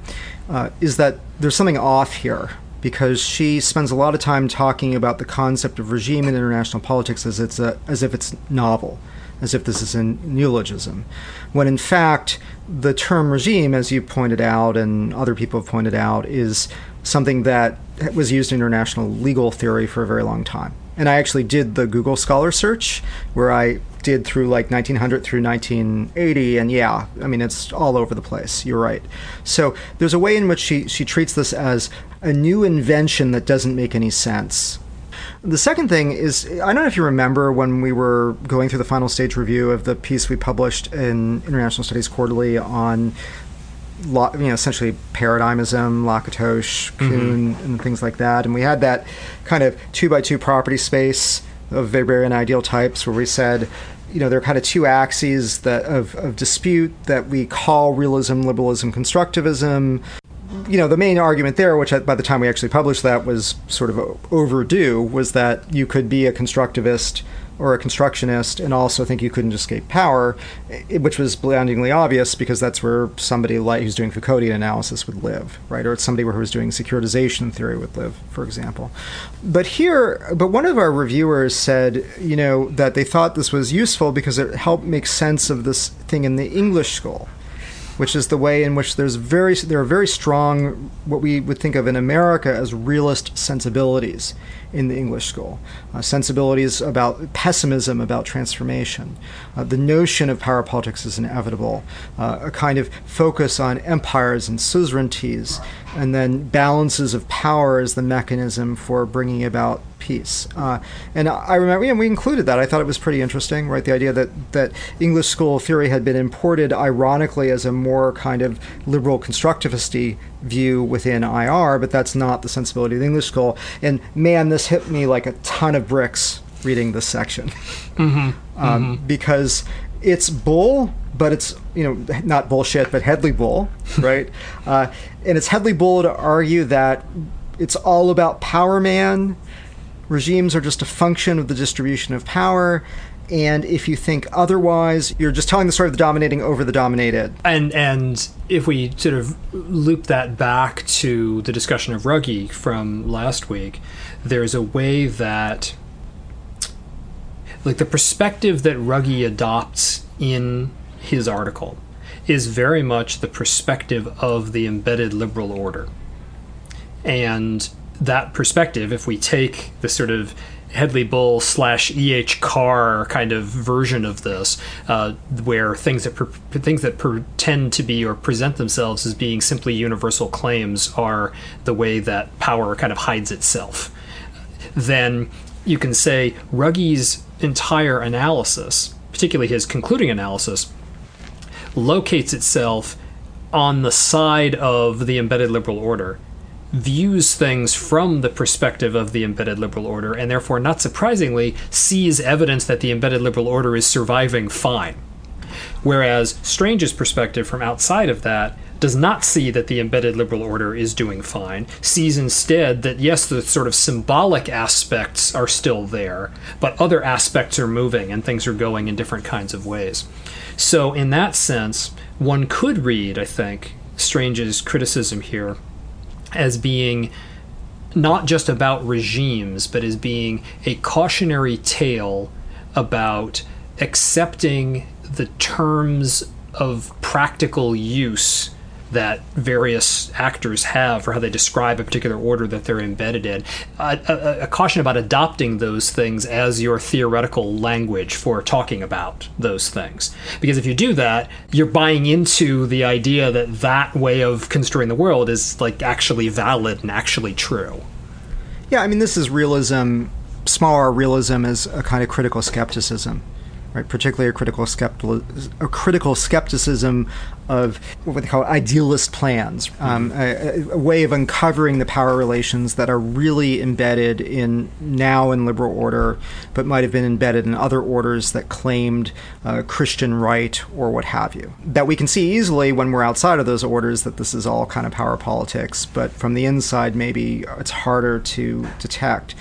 uh, is that there's something off here because she spends a lot of time talking about the concept of regime in international politics as it's a, as if it's novel, as if this is a neologism, when in fact the term regime, as you pointed out and other people have pointed out, is something that was used in international legal theory for a very long time. And I actually did the Google Scholar search where I did through like 1900 through 1980 and yeah i mean it's all over the place. You're right. So there's a way in which she, she treats this as a new invention that doesn't make any sense. The second thing is I don't know if you remember when we were going through the final stage review of the piece we published in International Studies Quarterly on you know, essentially paradigmism, Lakatos, Kuhn, mm-hmm. and things like that. And we had that kind of two by two property space of Weberian ideal types where we said, you know, there are kind of two axes that of, of dispute that we call realism, liberalism, constructivism. You know, the main argument there, which by the time we actually published that was sort of overdue, was that you could be a constructivist or a constructionist and also think you couldn't escape power, eh, which was blindingly obvious because that's where somebody like who's doing Foucauldian analysis would live, right? Or it's somebody who was doing securitization theory would live, for example. But here, but one of our reviewers said, you know, that they thought this was useful because it helped make sense of this thing in the English school which is the way in which there's very there are very strong what we would think of in America as realist sensibilities in the English school. Uh, sensibilities about pessimism about transformation, uh, the notion of power politics is inevitable, uh, a kind of focus on empires and suzerainties, and then balances of power as the mechanism for bringing about peace. Uh, and I remember, know, we included that. I thought it was pretty interesting, right? The idea that, that English school theory had been imported ironically as a more kind of liberal constructivist view within IR, but that's not the sensibility of the English school. And man, this hit me like a ton of bricks reading this section. Mm-hmm. [laughs] Um, mm-hmm. Because it's bull, but it's you know not bullshit, but Hedley Bull, [laughs] right? uh, and it's Hedley Bull to argue that it's all about power man. Regimes are just a function of the distribution of power. And if you think otherwise you're just telling the story of the dominating over the dominated. And and if we sort of loop that back to the discussion of Ruggie from last week there's a way that like the perspective that Ruggie adopts in his article is very much the perspective of the embedded liberal order and that perspective, if we take the sort of Hedley Bull slash E.H. Carr kind of version of this, uh, where things that things that pretend to be or present themselves as being simply universal claims are the way that power kind of hides itself. Then you can say Ruggie's entire analysis, particularly his concluding analysis, locates itself on the side of the embedded liberal order views things from the perspective of the embedded liberal order, and therefore, not surprisingly, sees evidence that the embedded liberal order is surviving fine. Whereas Strange's perspective from outside of that does not see that the embedded liberal order is doing fine, sees instead that yes, the sort of symbolic aspects are still there, but other aspects are moving and things are going in different kinds of ways. So, in that sense, one could read, I think, Strange's criticism here as being not just about regimes, but as being a cautionary tale about accepting the terms of practical use that various actors have for how they describe a particular order that they're embedded in. A, a, a caution about adopting those things as your theoretical language for talking about those things. Because if you do that, you're buying into the idea that that way of construing the world is like actually valid and actually true. Yeah, I mean, this is realism. Small r realism is a kind of critical skepticism right? Particularly a critical skeptical, a critical skepticism of what they call idealist plans, um, a, a, way of uncovering the power relations that are really embedded in now in liberal order, but might have been embedded in other orders that claimed uh, Christian right or what have you. That we can see easily when we're outside of those orders that this is all kind of power politics, but from the inside, maybe it's harder to detect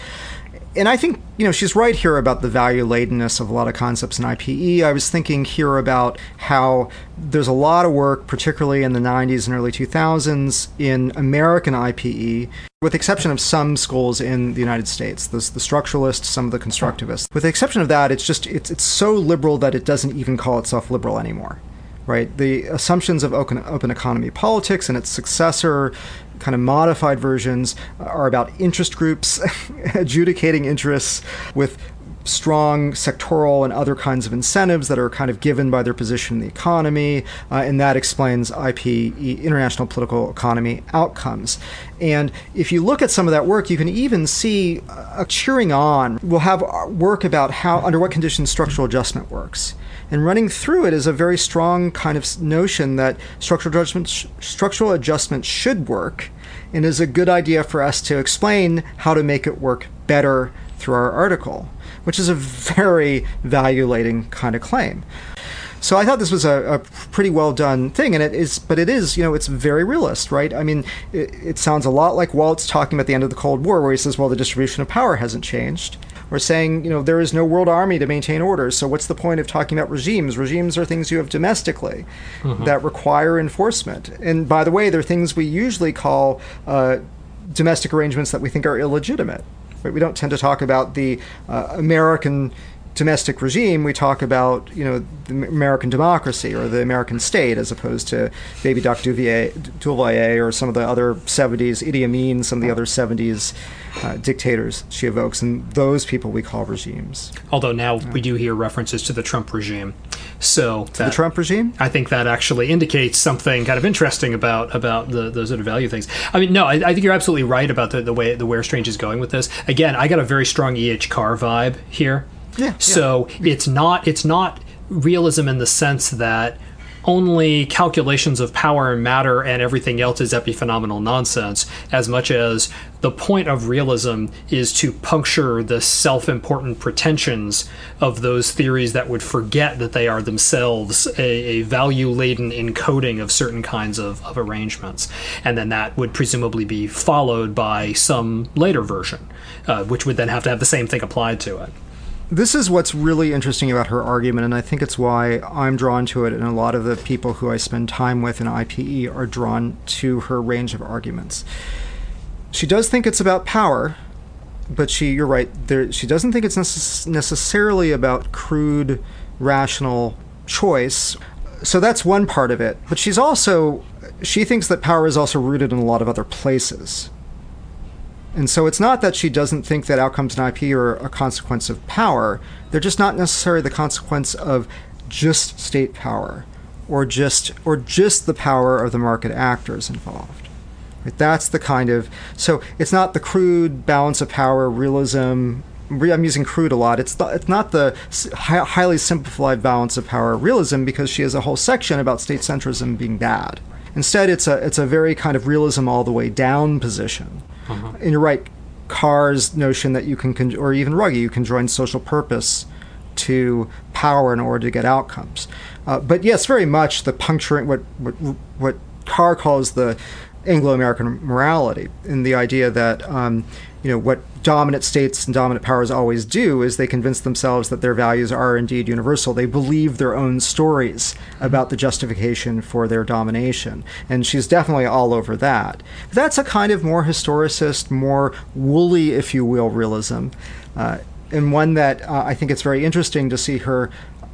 and I think you know she's right here about the value ladenness of a lot of concepts in IPE. I was thinking here about how there's a lot of work, particularly in the 90s and early 2000s, in American IPE, with the exception of some schools in the United States, the, the structuralists, some of the constructivists. With the exception of that, it's just it's it's so liberal that it doesn't even call itself liberal anymore right? The assumptions of open, open economy politics and its successor kind of modified versions are about interest groups [laughs] adjudicating interests with strong sectoral and other kinds of incentives that are kind of given by their position in the economy, uh, and that explains IP, international political economy outcomes. And if you look at some of that work, you can even see a cheering on. We'll have work about how, under what conditions structural adjustment works. And running through it is a very strong kind of notion that structural adjustment, sh- structural should work, and is a good idea for us to explain how to make it work better through our article, which is a very value laden kind of claim. So I thought this was a, a, pretty well done thing, and it is, but it is, you know, it's very realist, right? I mean, it, it sounds a lot like Waltz talking about the end of the Cold War, where he says, well, the distribution of power hasn't changed. Or saying, you know, there is no world army to maintain order. so what's the point of talking about regimes? Regimes are things you have domestically mm-hmm. that require enforcement. And by the way, they're things we usually call uh, domestic arrangements that we think are illegitimate. Right? We don't tend to talk about the uh, American domestic regime, we talk about you know the American democracy or the American state as opposed to maybe Dr. Duvalier or some of the other 70s, Idi Amin, some of the other 70s uh, dictators she evokes, and those people we call regimes. Although now we do hear references to the Trump regime, so that, the Trump regime. I think that actually indicates something kind of interesting about about the, those sort of value things. I mean, no, I, I think you're absolutely right about the, the way the where Strange is going with this. Again, I got a very strong E. H. Carr vibe here. Yeah. So yeah. it's not it's not realism in the sense that only calculations of power and matter and everything else is epiphenomenal nonsense, as much as the point of realism is to puncture the self important pretensions of those theories that would forget that they are themselves a, a value laden encoding of certain kinds of, of arrangements. And then that would presumably be followed by some later version, uh, which would then have to have the same thing applied to it this is what's really interesting about her argument, and I think it's why I'm drawn to it, and a lot of the people who I spend time with in IPE are drawn to her range of arguments. She does think it's about power, but she, you're right, there, she doesn't think it's necess- necessarily about crude, rational choice. So that's one part of it. But she's also, she thinks that power is also rooted in a lot of other places. And so it's not that she doesn't think that outcomes in IP are a consequence of power. They're just not necessarily the consequence of just state power or just or just the power of the market actors involved. Right? That's the kind of so it's not the crude balance of power realism. I'm using crude a lot. It's the, it's not the highly simplified balance of power realism because she has a whole section about state centrism being bad. Instead, it's a it's a very kind of realism all the way down position uh-huh. And you're right, Carr's notion that you can, con- or even Ruggie, you can join social purpose to power in order to get outcomes. Uh, but yes, very much the puncturing what what what Carr calls the Anglo-American morality, in the idea that um, you know what dominant states and dominant powers always do is they convince themselves that their values are indeed universal. They believe their own stories about the justification for their domination, and she's definitely all over that. That's a kind of more historicist, more woolly, if you will, realism, uh, and one that uh, I think it's very interesting to see her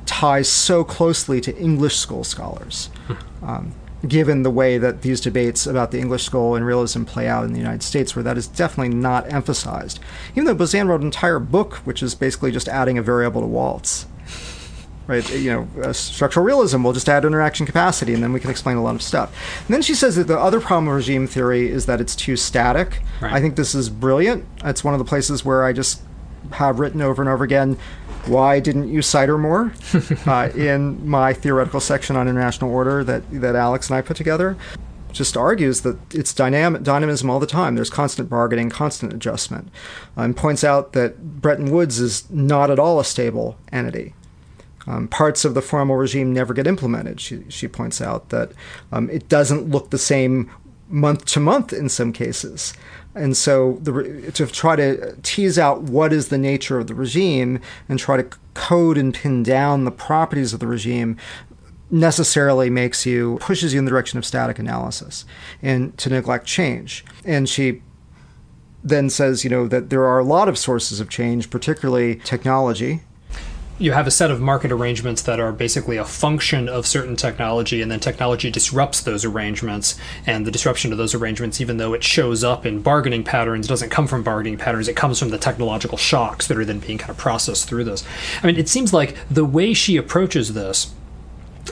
tie so closely to English school scholars. Hmm. Um, given the way that these debates about the English school and realism play out in the United States, where that is definitely not emphasized. Even though Buzan wrote an entire book, which is basically just adding a variable to Waltz. Right, you know, uh, structural realism will just add interaction capacity, and then we can explain a lot of stuff. And then she says that the other problem with regime theory is that it's too static. Right. I think this is brilliant. It's one of the places where I just have written over and over again why didn't you cite her more [laughs] uh, in my theoretical section on international order that, that Alex and I put together? Just argues that it's dynamic, dynamism all the time. There's constant bargaining, constant adjustment, uh, and points out that Bretton Woods is not at all a stable entity. Um, parts of the formal regime never get implemented. She, she points out that um, it doesn't look the same month to month in some cases. And so the, to try to tease out what is the nature of the regime and try to code and pin down the properties of the regime necessarily makes you pushes you in the direction of static analysis and to neglect change. And she then says, you know, that there are a lot of sources of change, particularly technology, you have a set of market arrangements that are basically a function of certain technology, and then technology disrupts those arrangements. And the disruption of those arrangements, even though it shows up in bargaining patterns, doesn't come from bargaining patterns. It comes from the technological shocks that are then being kind of processed through this. I mean, it seems like the way she approaches this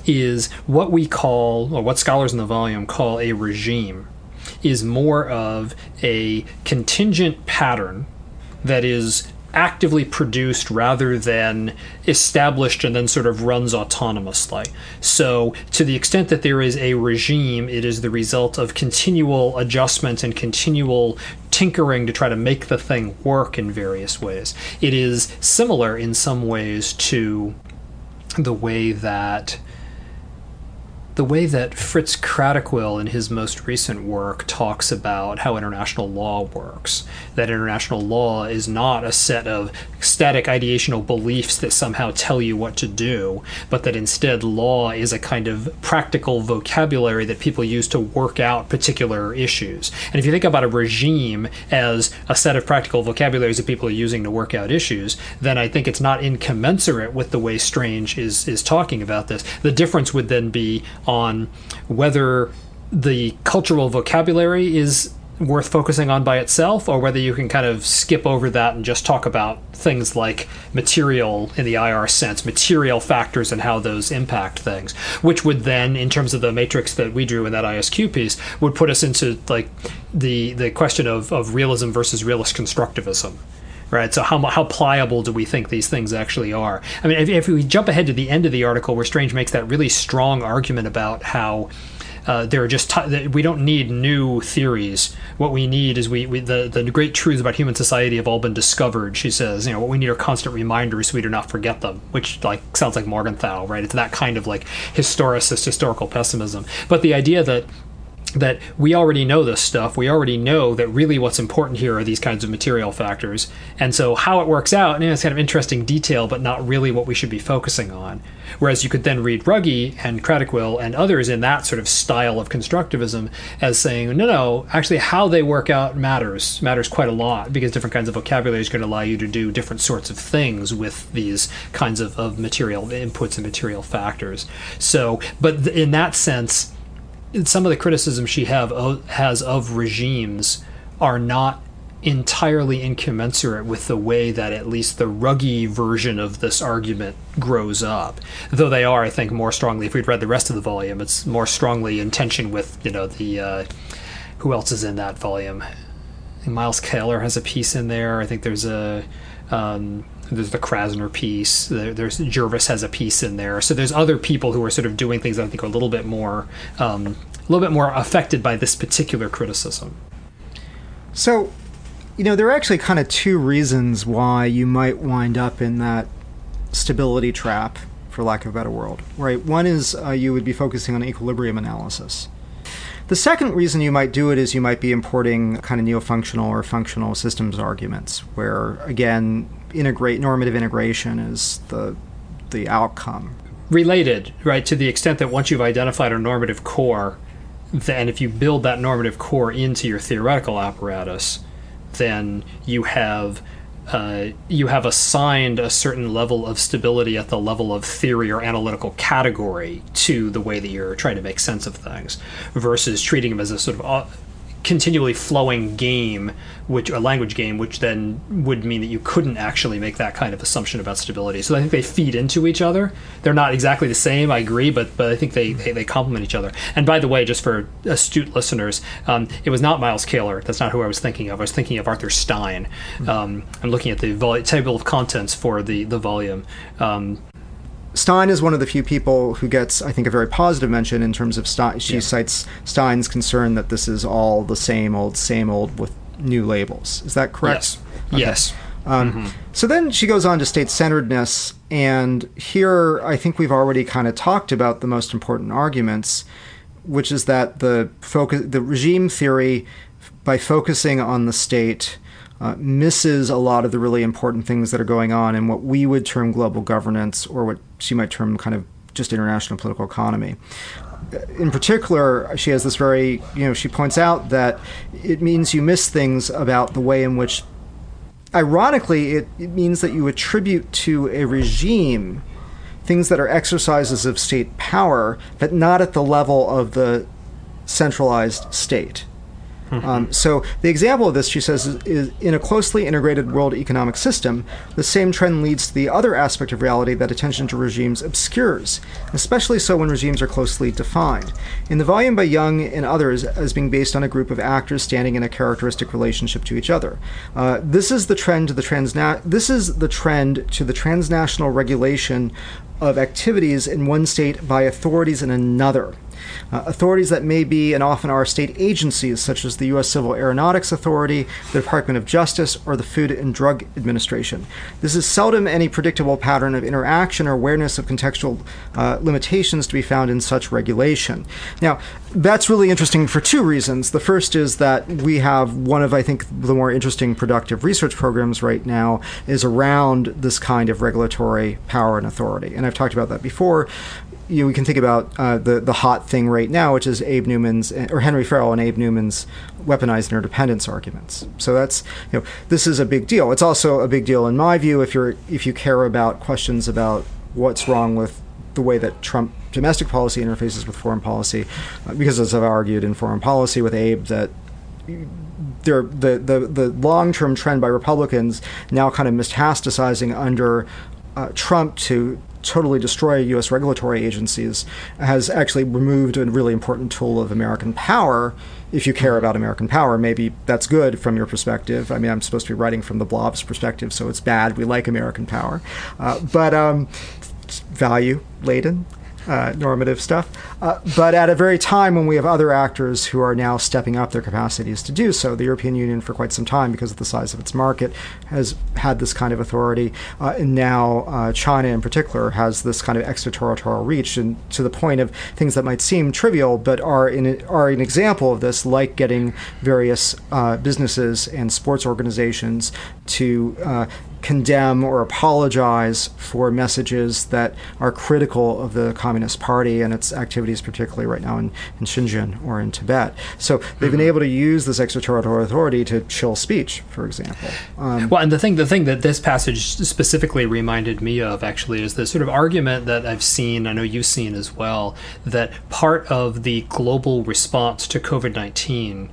is what we call, or what scholars in the volume call a regime, is more of a contingent pattern that is actively produced rather than established and then sort of runs autonomously. So, to the extent that there is a regime, it is the result of continual adjustment and continual tinkering to try to make the thing work in various ways. It is similar in some ways to the way that the way that Fritz Kratochwil in his most recent work talks about how international law works. That international law is not a set of static ideational beliefs that somehow tell you what to do, but that instead law is a kind of practical vocabulary that people use to work out particular issues. And if you think about a regime as a set of practical vocabularies that people are using to work out issues, then I think it's not incommensurate with the way Strange is is talking about this. The difference would then be on whether the cultural vocabulary is worth focusing on by itself or whether you can kind of skip over that and just talk about things like material in the IR sense, material factors and how those impact things, which would then, in terms of the matrix that we drew in that ISQ piece, would put us into like the the question of, of realism versus realist constructivism right? So how how pliable do we think these things actually are? I mean, if, if, we jump ahead to the end of the article where Strange makes that really strong argument about how. Uh, there are just t- we don't need new theories. What we need is we, we, the the great truths about human society have all been discovered. She says, you know, what we need are constant reminders so we do not forget them. Which like sounds like Morgenthau, right? It's that kind of like historicist historical pessimism. But the idea that that we already know this stuff. We already know that really what's important here are these kinds of material factors. And so how it works out, and it's kind of interesting detail, but not really what we should be focusing on. Whereas you could then read Ruggie and Kratochwil and others in that sort of style of constructivism as saying, no, no, actually how they work out matters, matters quite a lot because different kinds of vocabulary is going to allow you to do different sorts of things with these kinds of, of material inputs and material factors. So, but in that sense, some of the criticisms she have has of regimes are not entirely incommensurate with the way that at least the Ruggie version of this argument grows up. Though they are, I think, more strongly. If we'd read the rest of the volume, it's more strongly in tension with you know the uh, who else is in that volume. Miles Kahler has a piece in there. I think there's a um, there's the Krasner piece. There's Jervis has a piece in there. So there's other people who are sort of doing things that I think are a little bit more, um, a little bit more affected by this particular criticism. So, you know, there are actually kind of two reasons why you might wind up in that stability trap, for lack of a better word. Right. One is uh, you would be focusing on equilibrium analysis. The second reason you might do it is you might be importing kind of neo-functional or functional systems arguments, where again, integrate normative integration is the the outcome. Related, right, to the extent that once you've identified a normative core, then if you build that normative core into your theoretical apparatus, then you have uh, you have assigned a certain level of stability at the level of theory or analytical category to the way that you're trying to make sense of things, versus treating them as a sort of uh, continually flowing game, which a language game, which then would mean that you couldn't actually make that kind of assumption about stability. So I think they feed into each other. They're not exactly the same, I agree, but but I think they they, they complement each other. And by the way, just for astute listeners, um, it was not Miles Kahler. That's not who I was thinking of. I was thinking of Arthur Stein. Um, I'm looking at the vol- table of contents for the the volume. Um, Stein is one of the few people who gets, I think, a very positive mention in terms of Stein. She Yeah. cites Stein's concern that this is all the same old, same old with new labels. Is that correct? yes. Yes. Um, So then she goes on to state centeredness, and here I think we've already kind of talked about the most important arguments, which is that the focus, the regime theory, by focusing on the state, uh, misses a lot of the really important things that are going on in what we would term global governance, or what she might term kind of just international political economy uh, in particular, she has this very, you know, she points out that it means you miss things about the way in which, ironically, it, it means that you attribute to a regime things that are exercises of state power, but not at the level of the centralized state. Um, so the example of this, she says, is, is in a closely integrated world economic system, the same trend leads to the other aspect of reality that attention to regimes obscures, especially so when regimes are closely defined. In the volume by Young and others as being based on a group of actors standing in a characteristic relationship to each other. Uh, this is the trend to the transna- This is the trend to the transnational regulation of activities in one state by authorities in another. Uh, authorities that may be and often are state agencies, such as the U.S. Civil Aeronautics Authority, the Department of Justice, or the Food and Drug Administration. This is seldom any predictable pattern of interaction or awareness of contextual uh, limitations to be found in such regulation. Now, that's really interesting for two reasons. The first is that we have one of, I think, the more interesting productive research programs right now is around this kind of regulatory power and authority. And I've talked about that before you know, we can think about uh, the the hot thing right now, which is Abe Newman's or Henry Farrell and Abe Newman's weaponized interdependence arguments. So that's you know this is a big deal. It's also a big deal in my view if you're if you care about questions about what's wrong with the way that Trump domestic policy interfaces with foreign policy, uh, because as I've argued in foreign policy with Abe that there, the, the, the long term trend by Republicans now kind of metastasizing under uh, Trump to totally destroy U.S. regulatory agencies has actually removed a really important tool of American power. If you care about American power, maybe that's good from your perspective. I mean, I'm supposed to be writing from the blob's perspective, so it's bad. We like American power. Uh, but um, value laden. Uh, normative stuff, uh, but at a very time when we have other actors who are now stepping up their capacities to do so. The European Union, for quite some time, because of the size of its market, has had this kind of authority, uh, and now uh, China, in particular, has this kind of extraterritorial reach, and to the point of things that might seem trivial, but are in are an example of this, like getting various uh, businesses and sports organizations to uh, condemn or apologize for messages that are critical of the Communist Party and its activities, particularly right now in, in Xinjiang or in Tibet. So they've been able to use this extraterritorial authority to chill speech, for example. Um, Well, and the thing the thing that this passage specifically reminded me of actually is the sort of argument that I've seen, I know you've seen as well, that part of the global response to COVID nineteen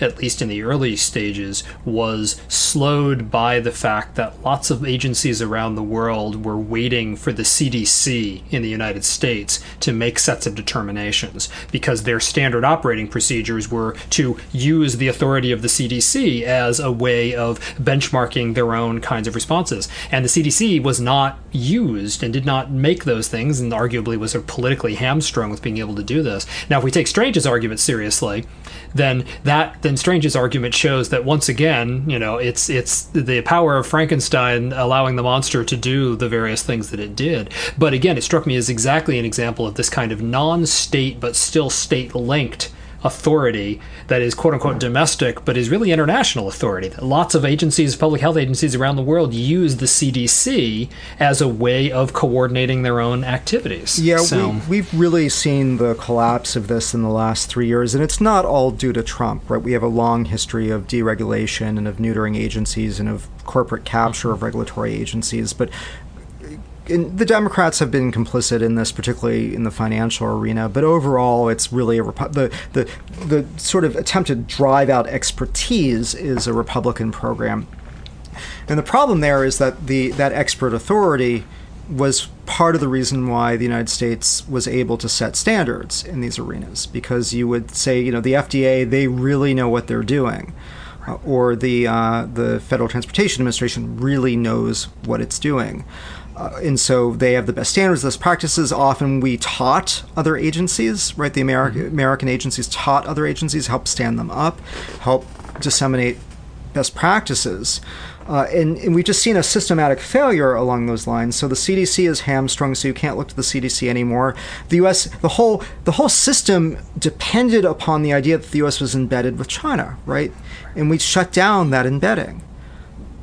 at least in the early stages, was slowed by the fact that lots of agencies around the world were waiting for the CDC in the United States to make sets of determinations because their standard operating procedures were to use the authority of the CDC as a way of benchmarking their own kinds of responses. And the CDC was not used and did not make those things, and arguably was politically hamstrung with being able to do this. Now, if we take Strange's argument seriously, then that then Strange's argument shows that once again, you know, it's it's the power of Frankenstein allowing the monster to do the various things that it did. But again, it struck me as exactly an example of this kind of non-state but still state-linked authority that is quote unquote mm-hmm. domestic, but is really international authority. Lots of agencies, public health agencies around the world, use the CDC as a way of coordinating their own activities. Yeah, so, we, we've really seen the collapse of this in the last three years, and it's not all due to Trump, right? We have a long history of deregulation and of neutering agencies and of corporate capture of mm-hmm. regulatory agencies, but the Democrats have been complicit in this, particularly in the financial arena. But overall, it's really a the the the sort of attempt to drive out expertise is a Republican program. And the problem there is that the that expert authority was part of the reason why the United States was able to set standards in these arenas because you would say, you know, the FDA they really know what they're doing. Uh, or the uh, the Federal Transportation Administration really knows what it's doing. Uh, and so they have the best standards, best practices. Often we taught other agencies, right? The Ameri- mm-hmm. American agencies taught other agencies, help stand them up, help disseminate best practices. Uh, and, and, we've just seen a systematic failure along those lines. So the CDC is hamstrung, so you can't look to the CDC anymore. The U.S. the whole the whole system depended upon the idea that the U.S. was embedded with China, right? And we shut down that embedding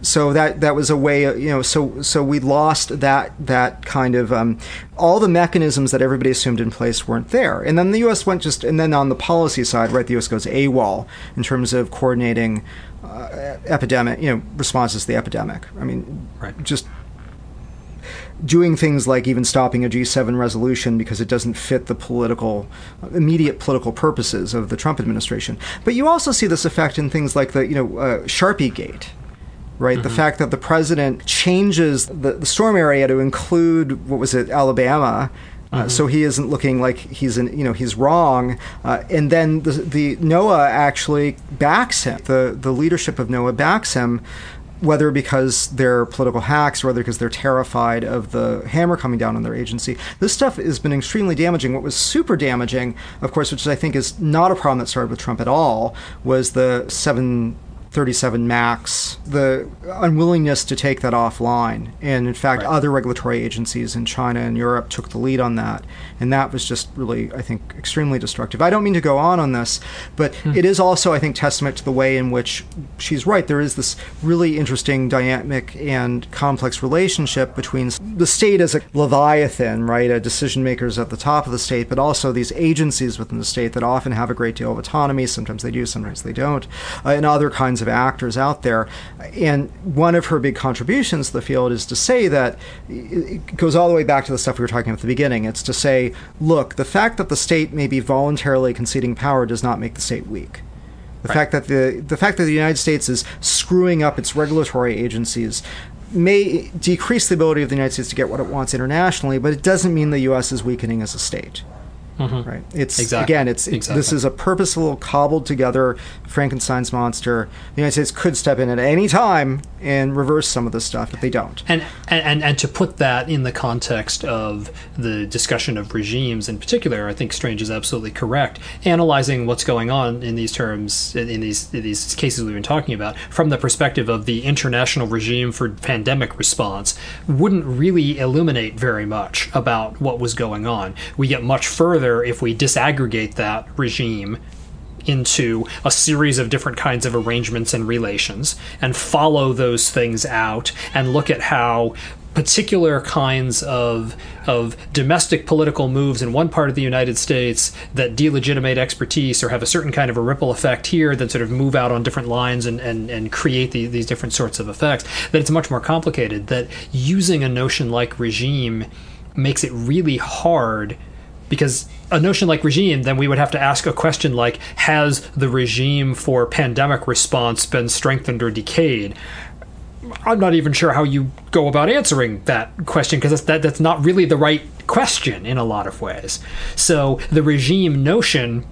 so that that was a way you know so so we lost that that kind of um, all the mechanisms that everybody assumed in place weren't there and then the US went just and then on the policy side right the US goes AWOL in terms of coordinating uh, epidemic you know responses to the epidemic I mean right. just doing things like even stopping a G7 resolution because it doesn't fit the political, immediate political purposes of the Trump administration. But you also see this effect in things like the, you know, uh, Sharpie Gate, right? Mm-hmm. The fact that the president changes the, the, storm area to include what was it, Alabama. Uh, mm-hmm. so he isn't looking like he's in, you know he's wrong, uh, and then the, the NOAA actually backs him. The the leadership of NOAA backs him, whether because they're political hacks or whether because they're terrified of the hammer coming down on their agency. This stuff has been extremely damaging. What was super damaging, of course, which I think is not a problem that started with Trump at all, was the seven 37 Max, the unwillingness to take that offline. And in fact, right. other regulatory agencies in China and Europe took the lead on that. And that was just really, I think, extremely destructive. I don't mean to go on on this, but hmm. it is also, I think, testament to the way in which she's right. There is this really interesting dynamic and complex relationship between the state as a leviathan, right, a decision makers at the top of the state, but also these agencies within the state that often have a great deal of autonomy. Sometimes they do, sometimes they don't, uh, and other kinds kinds of actors out there. And one of her big contributions to the field is to say that it goes all the way back to the stuff we were talking about at the beginning. It's to say, look, the fact that the state may be voluntarily conceding power does not make the state weak. The right. fact that the the fact that the United States is screwing up its regulatory agencies may decrease the ability of the United States to get what it wants internationally, but it doesn't mean the U.S. is weakening as a state. Mm-hmm. Right. It's exactly. again, it's exactly. this is a purposeful, cobbled together Frankenstein's monster. The United States could step in at any time and reverse some of this stuff, but they don't. And and and to put that in the context of the discussion of regimes in particular, I think Strange is absolutely correct. Analyzing what's going on in these terms, in these in these cases we've been talking about, from the perspective of the international regime for pandemic response, wouldn't really illuminate very much about what was going on. We get much further if we disaggregate that regime into a series of different kinds of arrangements and relations and follow those things out and look at how particular kinds of of domestic political moves in one part of the United States that delegitimate expertise or have a certain kind of a ripple effect here that sort of move out on different lines and, and, and create the, these different sorts of effects, that it's much more complicated, that using a notion like regime makes it really hard because a notion like regime, then we would have to ask a question like, has the regime for pandemic response been strengthened or decayed? I'm not even sure how you go about answering that question because that, that's not really the right question in a lot of ways. So the regime notion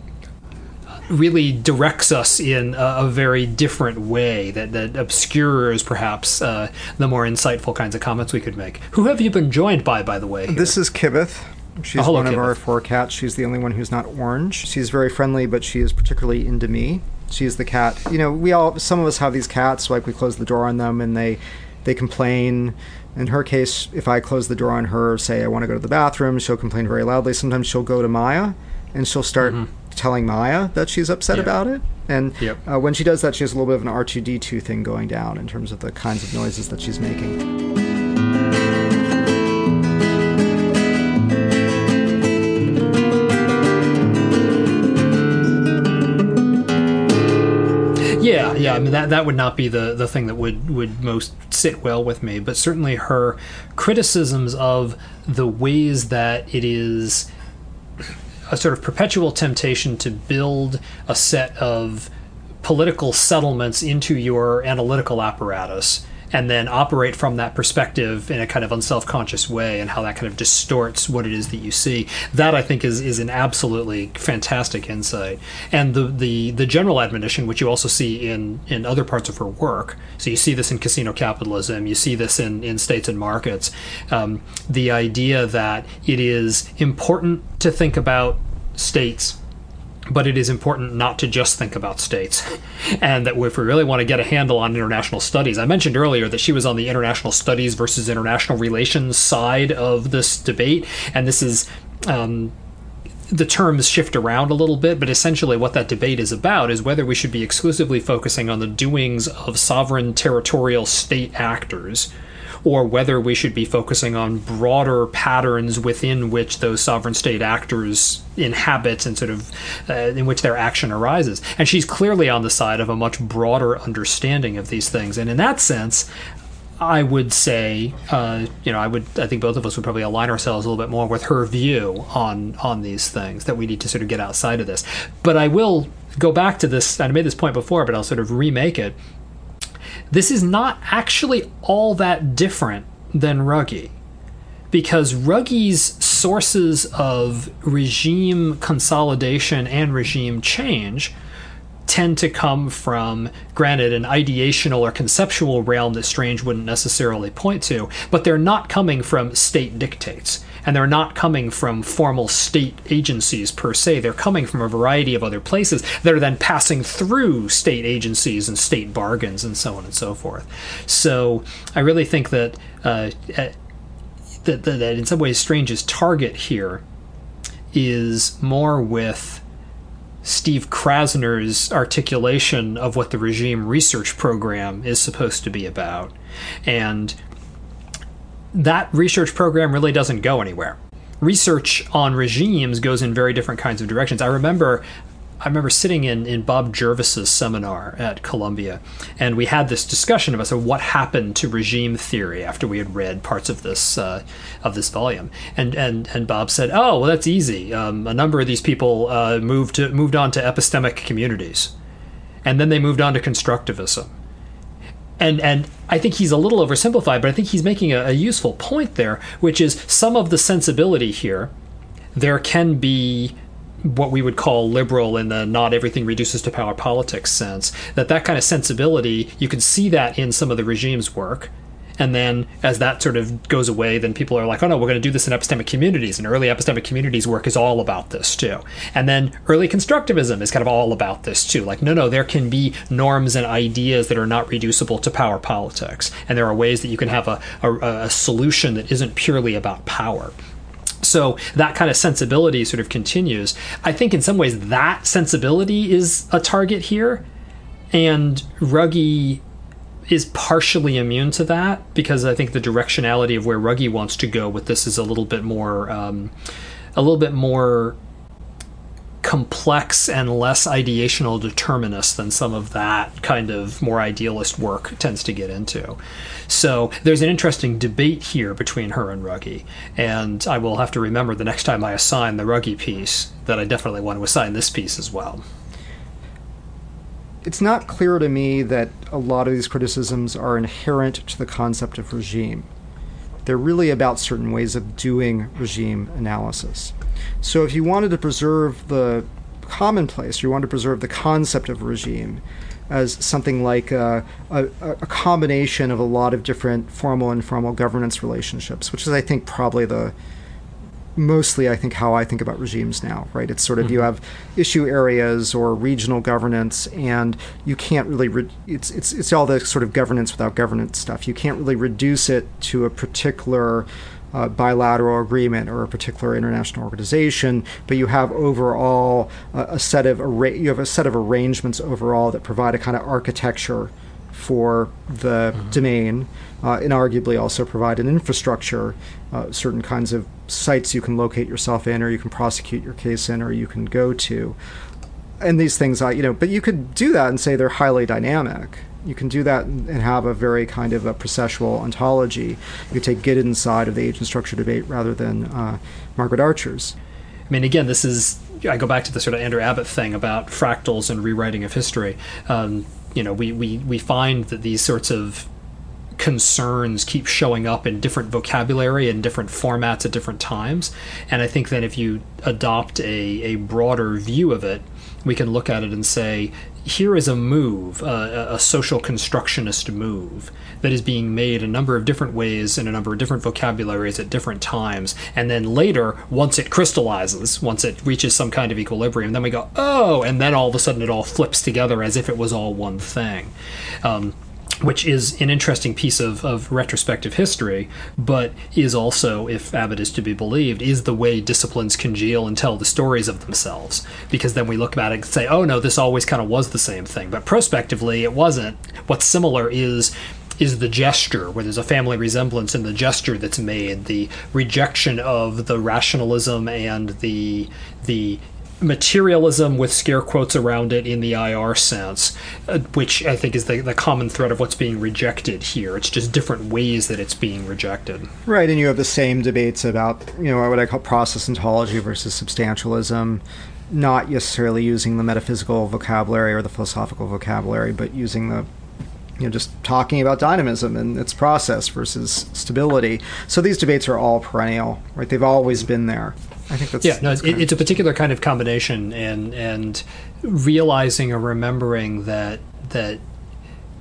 really directs us in a, a very different way that, that obscures perhaps uh, the more insightful kinds of comments we could make. Who have you been joined by, by the way? Here? This is Kibith. She's one of our four cats. She's the only one who's not orange. She's very friendly, but she is particularly into me. She's the cat. You know, we all some of us have these cats. Like we close the door on them, and they they complain. In her case, if I close the door on her, say I want to go to the bathroom, she'll complain very loudly. Sometimes she'll go to Maya, and she'll start mm-hmm. telling Maya that she's upset about it. And Yep. uh, when she does that, she has a little bit of an R2D2 thing going down in terms of the kinds of noises that she's making. Yeah. I mean that that would not be the the thing that would would most sit well with me, but certainly her criticisms of the ways that it is a sort of perpetual temptation to build a set of political settlements into your analytical apparatus and then operate from that perspective in a kind of unself-conscious way and how that kind of distorts what it is that you see. That i think is is an absolutely fantastic insight. And the the the general admonition which you also see in in other parts of her work so you see this in casino capitalism you see this in in states and markets um, the idea that it is important to think about states but it is important not to just think about states. And that if we really want to get a handle on international studies, I mentioned earlier that she was on the international studies versus international relations side of this debate. And this is. Um, the terms shift around a little bit, but essentially what that debate is about is whether we should be exclusively focusing on the doings of sovereign territorial state actors or whether we should be focusing on broader patterns within which those sovereign state actors inhabit and sort of uh, in which their action arises. And she's clearly on the side of a much broader understanding of these things. And in that sense, I would say, uh, you know, I would, I think both of us would probably align ourselves a little bit more with her view on on these things that we need to sort of get outside of this. But I will go back to this. I made this point before, but I'll sort of remake it. This is not actually all that different than Ruggie because Ruggie's sources of regime consolidation and regime change tend to come from, granted, an ideational or conceptual realm that Strange wouldn't necessarily point to, but they're not coming from state dictates. And they're not coming from formal state agencies per se. They're coming from a variety of other places that are then passing through state agencies and state bargains and so on and so forth. So I really think that uh, that, that, that in some ways Strange's target here is more with Steve Krasner's articulation of what the regime research program is supposed to be about. And that research program really doesn't go anywhere. Research on regimes goes in very different kinds of directions. I remember I remember sitting in, in Bob Jervis's seminar at Columbia, and we had this discussion about so what happened to regime theory after we had read parts of this uh, of this volume. And and and Bob said, "Oh, well, that's easy. Um, a number of these people uh, moved to, moved on to epistemic communities, and then they moved on to constructivism." And and I think he's a little oversimplified, but I think he's making a, a useful point there, which is some of the sensibility here. There can be what we would call liberal in the not everything reduces to power politics sense that that kind of sensibility you can see that in some of the regime's work and then as that sort of goes away then people are like oh no we're going to do this in epistemic communities and early epistemic communities work is all about this too. And then early constructivism is kind of all about this too. Like no no there can be norms and ideas that are not reducible to power politics and there are ways that you can have a, a, a solution that isn't purely about power. So that kind of sensibility sort of continues. I think in some ways that sensibility is a target here, and Ruggie is partially immune to that because I think the directionality of where Ruggie wants to go with this is a little bit more, um, a little bit more complex and less ideational determinist than some of that kind of more idealist work tends to get into. So there's an interesting debate here between her and Ruggie, and I will have to remember the next time I assign the Ruggie piece that I definitely want to assign this piece as well. It's not clear to me that a lot of these criticisms are inherent to the concept of regime. They're really about certain ways of doing regime analysis. So if you wanted to preserve the commonplace, you want to preserve the concept of regime as something like a, a, a, combination of a lot of different formal and informal governance relationships, which is, I think, probably the mostly, I think, how I think about regimes now, right? It's sort of mm-hmm. you have issue areas or regional governance, and you can't really, re- it's, it's, it's all the sort of governance without governance stuff. You can't really reduce it to a particular uh, bilateral agreement or a particular international organization, but you have overall uh, a set of arra- you have a set of arrangements overall that provide a kind of architecture for the mm-hmm. domain, uh, and arguably also provide an infrastructure, uh, certain kinds of sites you can locate yourself in, or you can prosecute your case in, or you can go to. And these things, I you know, but you could do that and say they're highly dynamic you can do that and have a very kind of a processual ontology. You could take Giddens' side of the agent structure debate rather than uh, Margaret Archer's. I mean, again, this is I go back to the sort of Andrew Abbott thing about fractals and rewriting of history. Um, you know, we, we we find that these sorts of concerns keep showing up in different vocabulary and different formats at different times. And I think that if you adopt a, a broader view of it, we can look at it and say, here is a move, uh, a social constructionist move that is being made a number of different ways in a number of different vocabularies at different times. And then later, once it crystallizes, once it reaches some kind of equilibrium, then we go, oh, and then all of a sudden it all flips together as if it was all one thing. Um, which is an interesting piece of, of retrospective history, but is also, if Abbott is to be believed, is the way disciplines congeal and tell the stories of themselves. Because then we look at it and say, oh no, this always kind of was the same thing. But prospectively, it wasn't. What's similar is is the gesture, where there's a family resemblance in the gesture that's made, the rejection of the rationalism and the the materialism with scare quotes around it in the IR sense, uh, which I think is the, the common thread of what's being rejected here. It's just different ways that it's being rejected. Right, and you have the same debates about, you know, what I call process ontology versus substantialism, not necessarily using the metaphysical vocabulary or the philosophical vocabulary, but using the you know, just talking about dynamism and its process versus stability. So these debates are all perennial, right? They've always been there. I think that's yeah. No, that's it, it's a particular kind of combination, and and realizing or remembering that that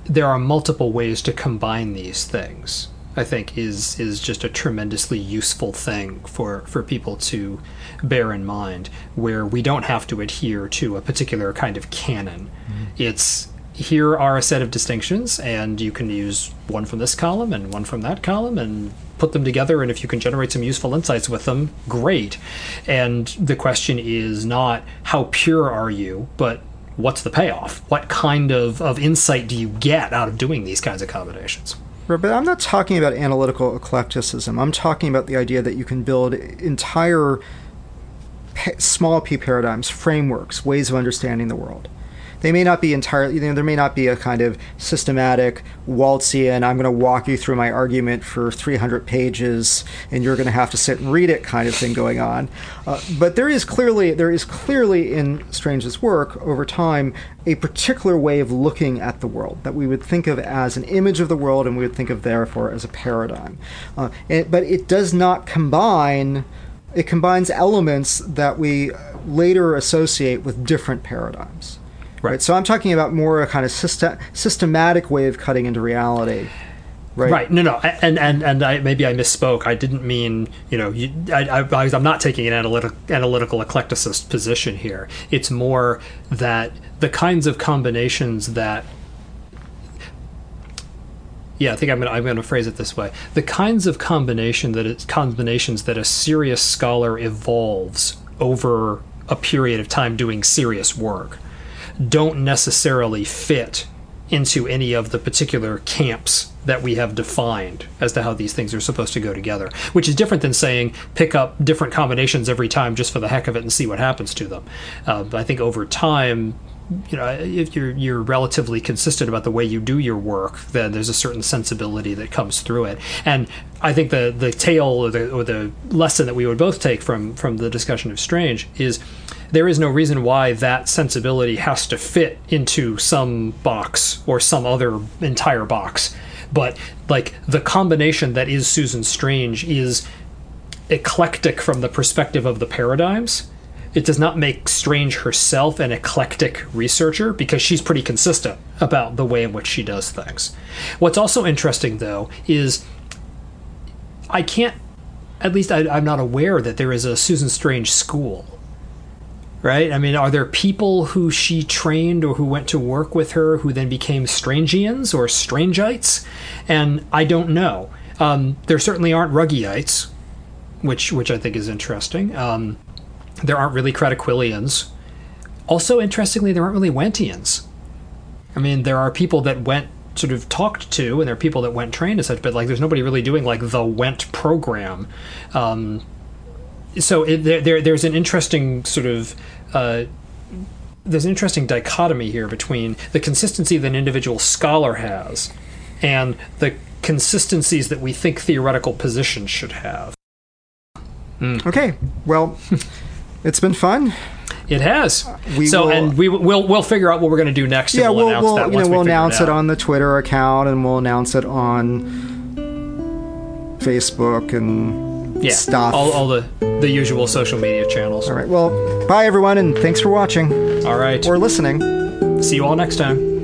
there are multiple ways to combine these things. I think is is just a tremendously useful thing for for people to bear in mind, where we don't have to adhere to a particular kind of canon. Mm-hmm. It's here are a set of distinctions, and you can use one from this column and one from that column, and put them together. And if you can generate some useful insights with them, great. And the question is not how pure are you, but what's the payoff? What kind of, of insight do you get out of doing these kinds of combinations? But I'm not talking about analytical eclecticism. I'm talking about the idea that you can build entire small p paradigms, frameworks, ways of understanding the world they may not be entirely, you know, there may not be a kind of systematic Waltzian, I'm going to walk you through my argument for 300 pages and you're going to have to sit and read it kind of thing going on. Uh, but there is clearly, there is clearly in Strange's work over time a particular way of looking at the world that we would think of as an image of the world and we would think of therefore as a paradigm. Uh, but it does not combine it combines elements that we later associate with different paradigms. Right. So I'm talking about more a kind of system, systematic way of cutting into reality. Right. right. No, no, and and and I maybe I misspoke. I didn't mean you know you, I, I I'm not taking an analytic, analytical eclecticist position here. It's more that the kinds of combinations that yeah, I think I'm gonna I'm gonna phrase it this way: the kinds of combination that it's combinations that a serious scholar evolves over a period of time doing serious work don't necessarily fit into any of the particular camps that we have defined as to how these things are supposed to go together, which is different than saying pick up different combinations every time just for the heck of it and see what happens to them. Uh, I think over time, you know, if you're you're relatively consistent about the way you do your work, then there's a certain sensibility that comes through it. And I think the the tale or the or the lesson that we would both take from from the discussion of Strange is there is no reason why that sensibility has to fit into some box or some other entire box. But like the combination that is Susan Strange is eclectic from the perspective of the paradigms. It does not make Strange herself an eclectic researcher because she's pretty consistent about the way in which she does things. What's also interesting, though, is I can't, at least I, am not aware that there is a Susan Strange school right? I mean, are there people who she trained or who went to work with her who then became Strangians or Strangites? And I don't know. Um, there certainly aren't Ruggieyites, which which I think is interesting. Um, there aren't really Kratochwilians. Also, interestingly, there aren't really Wendtians. I mean, there are people that Wendt sort of talked to, and there are people that Wendt trained and such, but like, there's nobody really doing like the Wendt program. Um, so it, there, there, there's an interesting sort of uh, there's an interesting dichotomy here between the consistency that an individual scholar has and the consistencies that we think theoretical positions should have. Okay, well, [laughs] it's been fun. It has. We so, will- and we will we'll figure out what we're going to do next. Yeah, and we'll, we'll, announce we'll that you once know we we'll figure announce it, out. on the Twitter account and we'll announce it on Facebook and yeah, stuff. all, all the the usual social media channels. all right. Well, bye everyone, and thanks for watching All right. or listening. See you all next time.